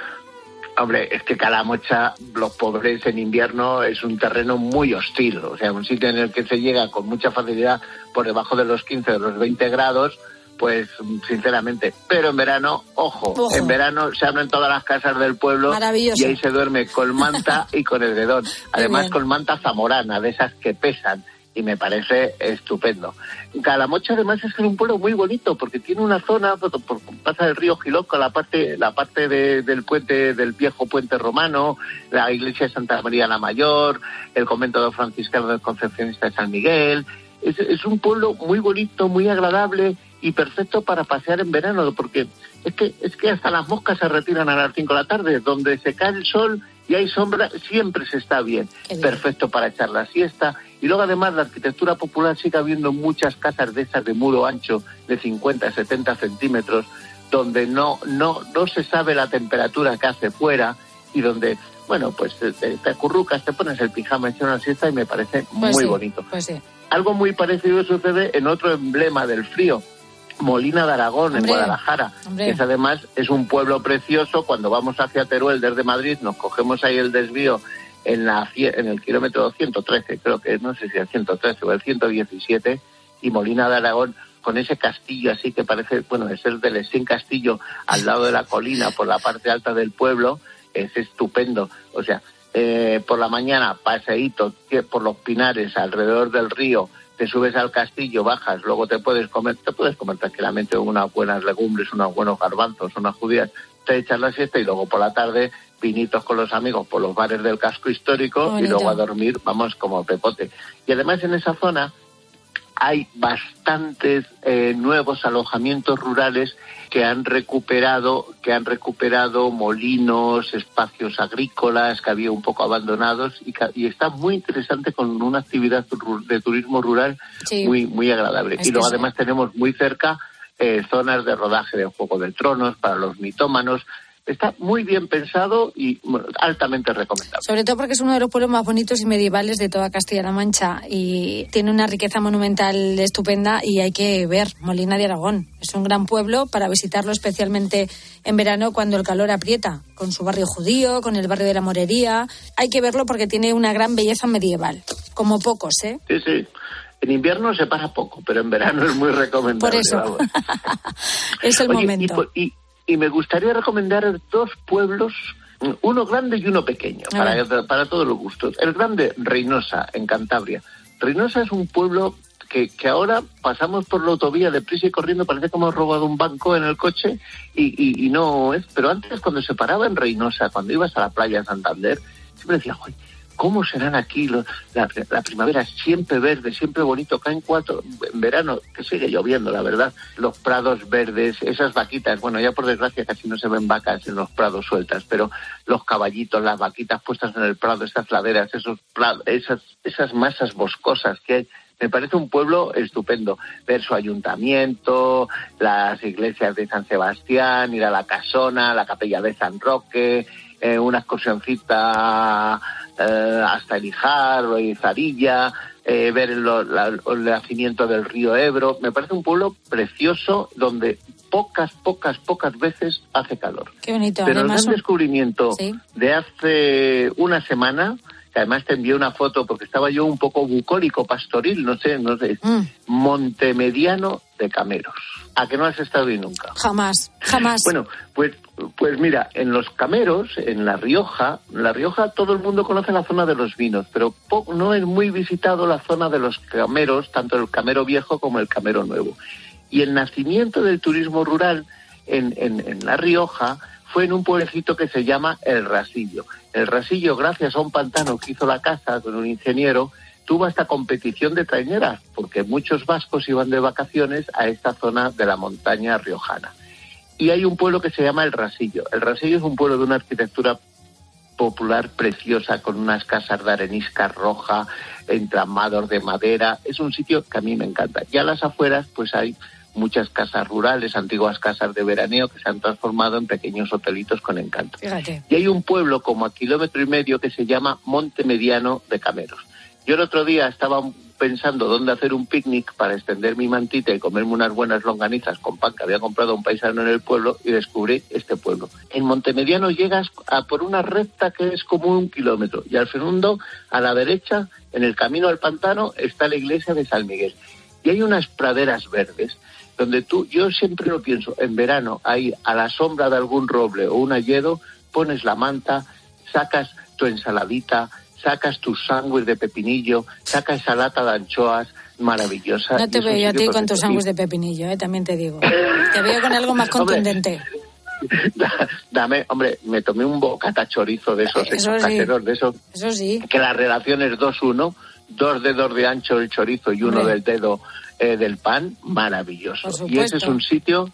Hombre, es que Calamocha, los pobres en invierno, es un terreno muy hostil. O sea, un sitio en el que se llega con mucha facilidad por debajo de los 15 o los 20 grados, pues sinceramente. Pero en verano, ojo, Ojo. en verano se abren todas las casas del pueblo y ahí se duerme con manta y con edredón. Además, con manta zamorana, de esas que pesan. Y me parece estupendo. Calamocha además es un pueblo muy bonito porque tiene una zona, por, por- pasa el río Giloco, la parte, la parte de- del puente, del viejo puente romano, la iglesia de Santa María la Mayor, el convento de franciscano del Concepcionista de San Miguel. Es, es un pueblo muy bonito, muy agradable y perfecto para pasear en verano, porque es que, es que hasta las moscas se retiran a las 5 de la tarde, donde se cae el sol y hay sombra, siempre se está bien. Perfecto para echar la siesta. Y luego además la arquitectura popular sigue habiendo muchas casas de esas de muro ancho de 50, 70 centímetros, donde no, no, no se sabe la temperatura que hace fuera y donde, bueno, pues te, acurrucas, te pones el pijama, echas una siesta y me parece Pues muy sí, bonito. Pues sí. Algo muy parecido sucede en otro emblema del frío, Molina de Aragón, en Guadalajara. hombre. que es además es un pueblo precioso. Cuando vamos hacia Teruel desde Madrid, nos cogemos ahí el desvío en, la, en el kilómetro 113, creo que no sé si el 113 o el 117, y Molina de Aragón con ese castillo así que parece, bueno, es el del Estín Castillo al lado de la colina por la parte alta del pueblo, es estupendo. O sea, eh, por la mañana paseíto por los pinares alrededor del río, te subes al castillo, bajas, luego te puedes comer, te puedes comer tranquilamente unas buenas legumbres, unos buenos garbanzos, unas judías, te echas la siesta y luego por la tarde pinitos con los amigos por los bares del casco histórico y luego a dormir, vamos como pepote. Y además en esa zona hay bastantes eh, nuevos alojamientos rurales que han recuperado que han recuperado molinos, espacios agrícolas que había un poco abandonados y, está muy interesante con una actividad de turismo rural Sí. muy muy agradable. Es y luego sí. además tenemos muy cerca eh, zonas de rodaje de Juego de Tronos para los mitómanos. Está muy bien pensado y bueno, altamente recomendable. Sobre todo porque es uno de los pueblos más bonitos y medievales de toda Castilla-La Mancha y tiene una riqueza monumental estupenda y hay que ver Molina de Aragón. Es un gran pueblo para visitarlo especialmente en verano cuando el calor aprieta, con su barrio judío, con el barrio de la Morería. Hay que verlo porque tiene una gran belleza medieval, como pocos, ¿eh? Sí, sí. En invierno se para poco, pero en verano es muy recomendable. Por eso. vamos. Es el Oye, momento. Y- y me gustaría recomendar dos pueblos, uno grande y uno pequeño, para, para todos los gustos. El grande, Reynosa, en Cantabria. Reynosa es un pueblo que, que ahora pasamos por la autovía deprisa y corriendo, parece que hemos robado un banco en el coche y, y- y no es. Pero antes, cuando se paraba en Reynosa, cuando ibas a la playa de Santander, siempre decía, "Joder, ¿Cómo serán aquí la, primavera? Siempre verde, siempre bonito. Caen cuatro en verano, que sigue lloviendo, la verdad. Los prados verdes, esas vaquitas. Bueno, ya por desgracia casi no se ven vacas en los prados sueltas, pero los caballitos, las vaquitas puestas en el prado, esas laderas, esos prados, esas, esas masas boscosas que hay. Me parece un pueblo estupendo. Ver su ayuntamiento, las iglesias de San Sebastián, ir a la Casona, la capilla de San Roque, eh, una excursioncita eh, hasta el Ijar o Izarilla, eh, ver el, la- el nacimiento del río Ebro. Me parece un pueblo precioso donde pocas, pocas, pocas veces hace calor. Qué bonito. Pero el gran descubrimiento Sí. de hace una semana, que además te envié una foto porque estaba yo un poco bucólico, pastoril, no sé, no sé, Mm. Montemediano de Cameros. ¿A que no has estado ahí nunca? Jamás, jamás. Bueno, pues, pues mira, en los Cameros, en La Rioja, en La Rioja todo el mundo conoce la zona de los vinos, pero no es muy visitado la zona de los Cameros, tanto el Camero Viejo como el Camero Nuevo. Y el nacimiento del turismo rural en, en- en La Rioja fue en un pueblecito que se llama El Rasillo. El Rasillo, gracias a un pantano que hizo la casa con un ingeniero, tuvo esta competición de traineras, porque muchos vascos iban de vacaciones a esta zona de la montaña riojana. Y hay un pueblo que se llama El Rasillo. El Rasillo es un pueblo de una arquitectura popular preciosa con unas casas de arenisca roja, entramados de madera. Es un sitio que a mí me encanta. Y a las afueras pues hay muchas casas rurales, antiguas casas de veraneo que se han transformado en pequeños hotelitos con encanto. Fíjate. Y hay un pueblo como a kilómetro y medio que se llama Monte Mediano de Cameros. Yo el otro día estaba pensando dónde hacer un picnic para extender mi mantita y comerme unas buenas longanizas con pan que había comprado un paisano en el pueblo y descubrí este pueblo. En Montemediano llegas a por una recta que es como un kilómetro y al segundo, a la derecha, en el camino al pantano, está la iglesia de San Miguel. Y hay unas praderas verdes donde tú, yo siempre lo pienso, en verano, ahí a la sombra de algún roble o un hayedo, pones la manta, sacas tu ensaladita, sacas tu sándwich de pepinillo, sacas esa lata de anchoas maravillosa. No te veo yo a ti con tus sándwiches de pepinillo, ¿eh? también te digo. Te veo con algo más Hombre, contundente. Dame, hombre, me tomé un bocata chorizo de esos, Eso sí. de esos Eso sí. que la relación es 2-1, dos dedos de ancho el chorizo y uno Hombre. del dedo eh, del pan, maravilloso. Y ese es un sitio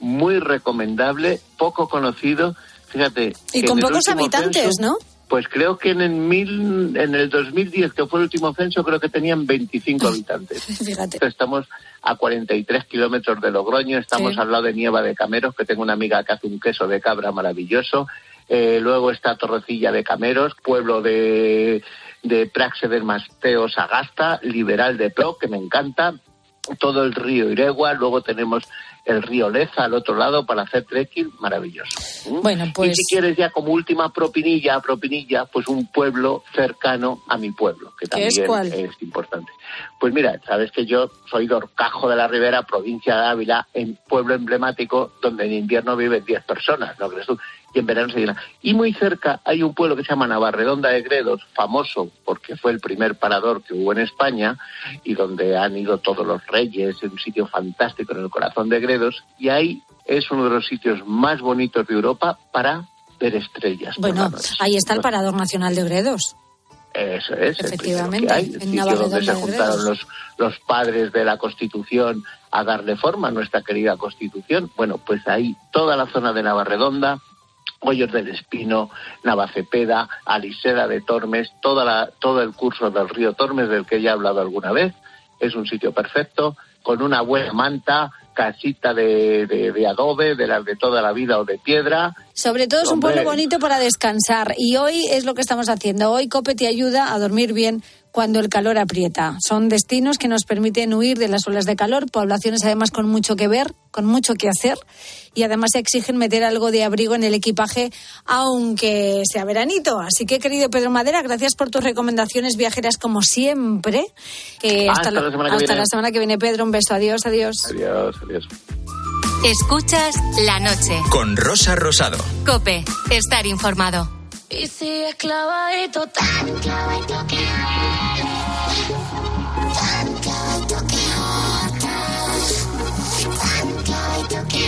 muy recomendable, poco conocido. Fíjate. Y que con pocos habitantes, censo, ¿no? Pues creo que en el, mil, en el 2010, que fue el último censo, creo que tenían 25 habitantes. Fíjate. Estamos a 43 kilómetros de Logroño, estamos Sí. al lado de Nieva de Cameros, que tengo una amiga que hace un queso de cabra maravilloso. Eh, luego está Torrecilla de Cameros, pueblo de, de Praxe del Masteo Sagasta, Liberal de Pro, que me encanta. Todo el río Iregua, luego tenemos el río Leza al otro lado para hacer trekking, maravilloso. ¿Mm? Bueno, pues- Y si quieres ya como última propinilla, propinilla, pues un pueblo cercano a mi pueblo, que ¿Qué es también cuál? es importante. Pues mira, sabes que yo soy de Orcajo de la Ribera, provincia de Ávila, en pueblo emblemático donde en invierno viven 10 personas, ¿no crees tú? Y en verano se llena. Y muy cerca hay un pueblo que se llama Navarredonda de Gredos, famoso porque fue el primer parador que hubo en España y donde han ido todos los reyes, es un sitio fantástico en el corazón de Gredos, y ahí es uno de los sitios más bonitos de Europa para ver estrellas. Bueno, ahí está el Parador Nacional de Gredos. Eso es, Efectivamente, primero que hay, el en sitio donde se juntaron los, los padres de la Constitución a darle forma a nuestra querida Constitución. Bueno, pues ahí toda la zona de Navarredonda, Hoyos del Espino, Navacepeda, Aliseda de Tormes, toda la, todo el curso del río Tormes del que ya he hablado alguna vez, es un sitio perfecto, con una buena manta, casita de, de, de adobe, de las de toda la vida o de piedra, Sobre todo es un pueblo bonito para descansar y hoy es lo que estamos haciendo. Hoy COPE te ayuda a dormir bien cuando el calor aprieta. Son destinos que nos permiten huir de las olas de calor, poblaciones además con mucho que ver, con mucho que hacer y además exigen meter algo de abrigo en el equipaje aunque sea veranito. Así que querido Pedro Madera, gracias por tus recomendaciones viajeras como siempre. Hasta la semana que hasta viene. la semana que viene Pedro, un beso, adiós, adiós. Adiós, adiós. Escuchas la noche. Con Rosa Rosado. Cope, estar informado. Y sigues clavadito, tan clavadito que tan clavadito que tan clavadito que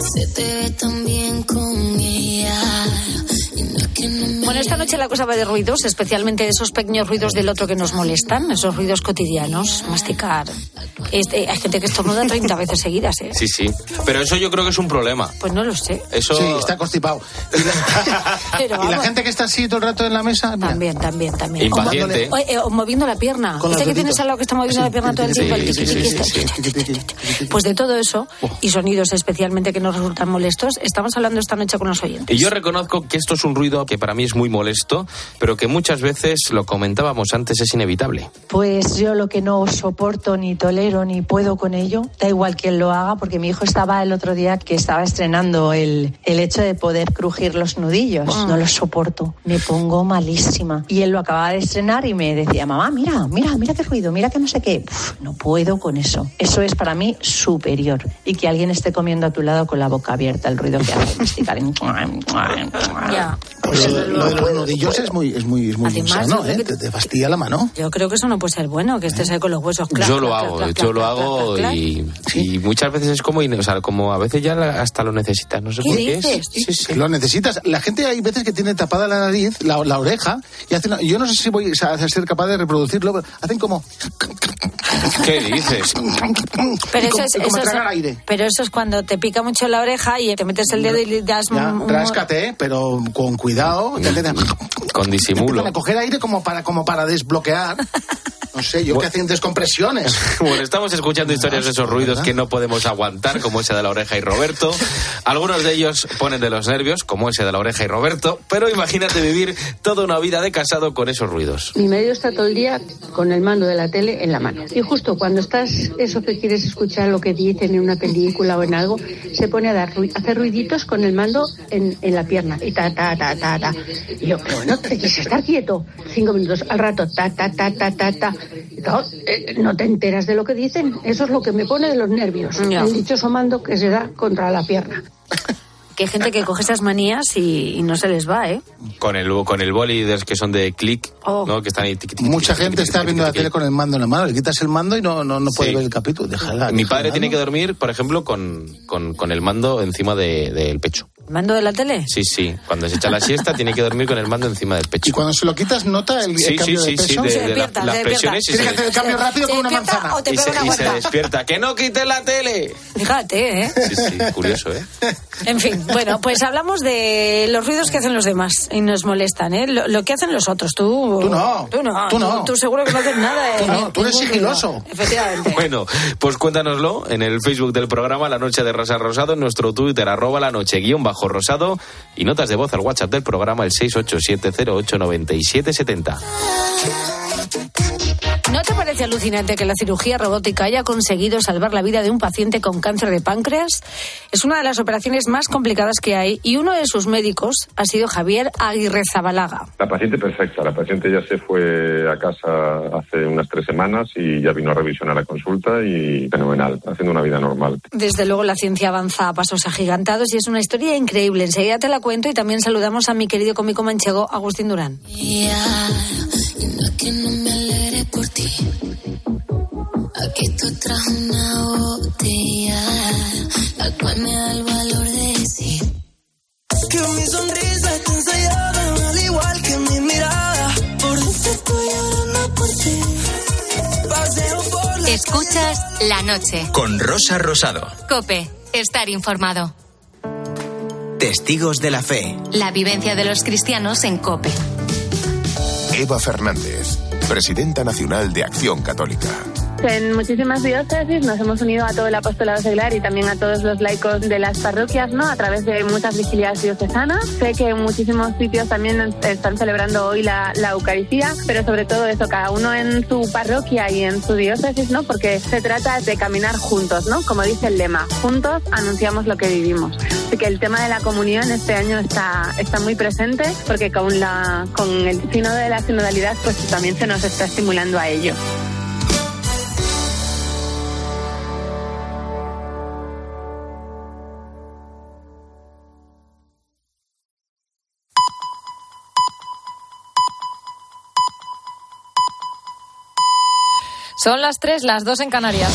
Se te ve tan bien con ella. Bueno, esta noche la cosa va de ruidos, especialmente de esos pequeños ruidos del otro que nos molestan, esos ruidos cotidianos, masticar. Este, hay gente que estornuda 30 veces seguidas, ¿eh? Sí, sí. Pero eso yo creo que es un problema. Pues no lo sé. Eso... Sí, está constipado. Y la, Pero y la gente que está así todo el rato en la mesa. mira. También, también, también. Impaciente. O, mo- eh, o moviendo la pierna. Este que tienes al lado que está moviendo la pierna todo el Sí, tiempo. sí, sí, sí, sí. Pues de todo eso y sonidos especialmente que nos resultan molestos, estamos hablando esta noche con los oyentes. Y yo reconozco que esto es un ruido que para mí es muy molesto, pero que muchas veces, lo comentábamos antes, es inevitable. Pues yo lo que no soporto ni tolero ni puedo con ello, da igual quien lo haga, porque mi hijo estaba el otro día que estaba estrenando el, el hecho de poder crujir los nudillos. No lo soporto, me pongo malísima. Y él lo acababa de estrenar y me decía, mamá, mira, mira, mira qué ruido, mira que no sé qué. Uf, no puedo con eso. Eso es para mí superior. Y que alguien esté comiendo a tu lado con la boca abierta, el ruido que hace masticar. Pues lo, lo de los nudillos es muy, es muy, es muy Además, sano, yo creo ¿eh? que- Te, te fastidia la mano. Yo creo que eso no puede ser bueno, que estés ahí con los huesos. clac, yo lo clac, hago, clac, yo clac, lo clac, hago clac, clac. y, y muchas veces es como, o sea, como a veces ya hasta lo necesitas, no sé ¿Qué por qué dices? es. Sí, sí. Lo necesitas. La gente hay veces que tiene tapada la nariz, la, la oreja, y hacen. Yo no sé si voy a ser capaz de reproducirlo, pero hacen como. ¿Qué dices? Pero y eso como, es, y como eso es- aire. pero eso es cuando te pica mucho la oreja y te metes el dedo y le das Ya, un- un- ráscate, pero con cuidado. Que te- Con disimulo. a coger aire como para, como para desbloquear. No sé, yo que hacen descompresiones. Bueno, estamos escuchando historias de esos ruidos que no podemos aguantar, como ese de la oreja y Roberto. Algunos de ellos ponen de los nervios, como ese de la oreja y Roberto, pero imagínate vivir toda una vida de casado con esos ruidos. Mi marido está todo el día con el mando de la tele en la mano. Y justo cuando estás, eso que quieres escuchar, lo que dicen en una película o en algo, se pone a dar a hacer ruiditos con el mando en, en la pierna. Y ta, ta, ta, ta, ta. Y yo, pero bueno, te quieres estar quieto. Cinco minutos al rato, ta, ta, ta, ta, ta, ta. Y claro, eh, no te enteras de lo que dicen. Eso es lo que me pone de los nervios. El dichoso mando que se da contra la pierna. Que hay gente que coge esas manías y, y no se les va, ¿eh? Con el, con el boli de- que son de clic, Oh. ¿no? Que están ahí. Mucha gente está viendo la tele con el mando en la mano. Le quitas el mando y no, no, no puede Sí. ver el capítulo. Déjala, Mi padre tiene que dormir, por ejemplo, con, con, con el mando encima de- del pecho. ¿Mando de la tele? Sí, sí. Cuando se echa la siesta tiene que dormir con el mando encima del pecho. Y cuando se lo quitas, nota el, el Sí, sí, cambio sí, de sí, peso. de, Se de la- despierta, las se presiones y Tienes que se, hacer el cambio rápido Se con una despierta manzana. o te y se- una y se despierta. ¡Que no quite la tele! Fíjate, ¿eh? Sí, sí, curioso, ¿eh? En fin, bueno, pues hablamos de los ruidos que hacen los demás y nos molestan, ¿eh? Lo, lo que hacen los otros. Tú, Tú no. Tú no. Tú no. Tú, seguro que no haces nada. ¿eh? Tú no, tú eres sigiloso. Efectivamente. Bueno, pues cuéntanoslo en el Facebook del programa La Noche de Rosa Rosado, en nuestro Twitter, arroba la noche guion bajo rosado, y notas de voz al WhatsApp del programa el 687089770. ¿No te parece alucinante que la cirugía robótica haya conseguido salvar la vida de un paciente con cáncer de páncreas? Es una de las operaciones más complicadas que hay y uno de sus médicos ha sido Javier Aguirre Zabalaga. La paciente perfecta, la paciente ya se fue a casa hace unas tres semanas y ya vino a revisión a la consulta y fenomenal, haciendo una vida normal. Desde luego la ciencia avanza a pasos agigantados y es una historia increíble. Enseguida te la cuento y también saludamos a mi querido cómico manchego Agustín Durán. Ya, y no es que no me alegre por ti. Aquí tú traes una botella, la cual me da el valor de decir Que mi sonrisa está ensayada, al igual que mi mirada. Por dentro estoy llorando por ti. Paseo por la Escuchas la noche. Con Rosa Rosado. Cope, estar informado. Testigos de la fe. La vivencia de los cristianos en Cope. Eva Fernández, presidenta nacional de Acción Católica. En muchísimas diócesis nos hemos unido a todo el apostolado seglar y también a todos los laicos de las parroquias, ¿no? A través de muchas vigilias diocesanas. Sé que en muchísimos sitios también están celebrando hoy la, la Eucaristía, pero sobre todo eso, cada uno en su parroquia y en su diócesis, ¿no? Porque se trata de caminar juntos, ¿no? Como dice el lema, juntos anunciamos lo que vivimos. Así que el tema de la comunión este año está, está muy presente porque con, la, con el signo de la sinodalidad pues también se nos está estimulando a ello. Son las tres, las dos en Canarias.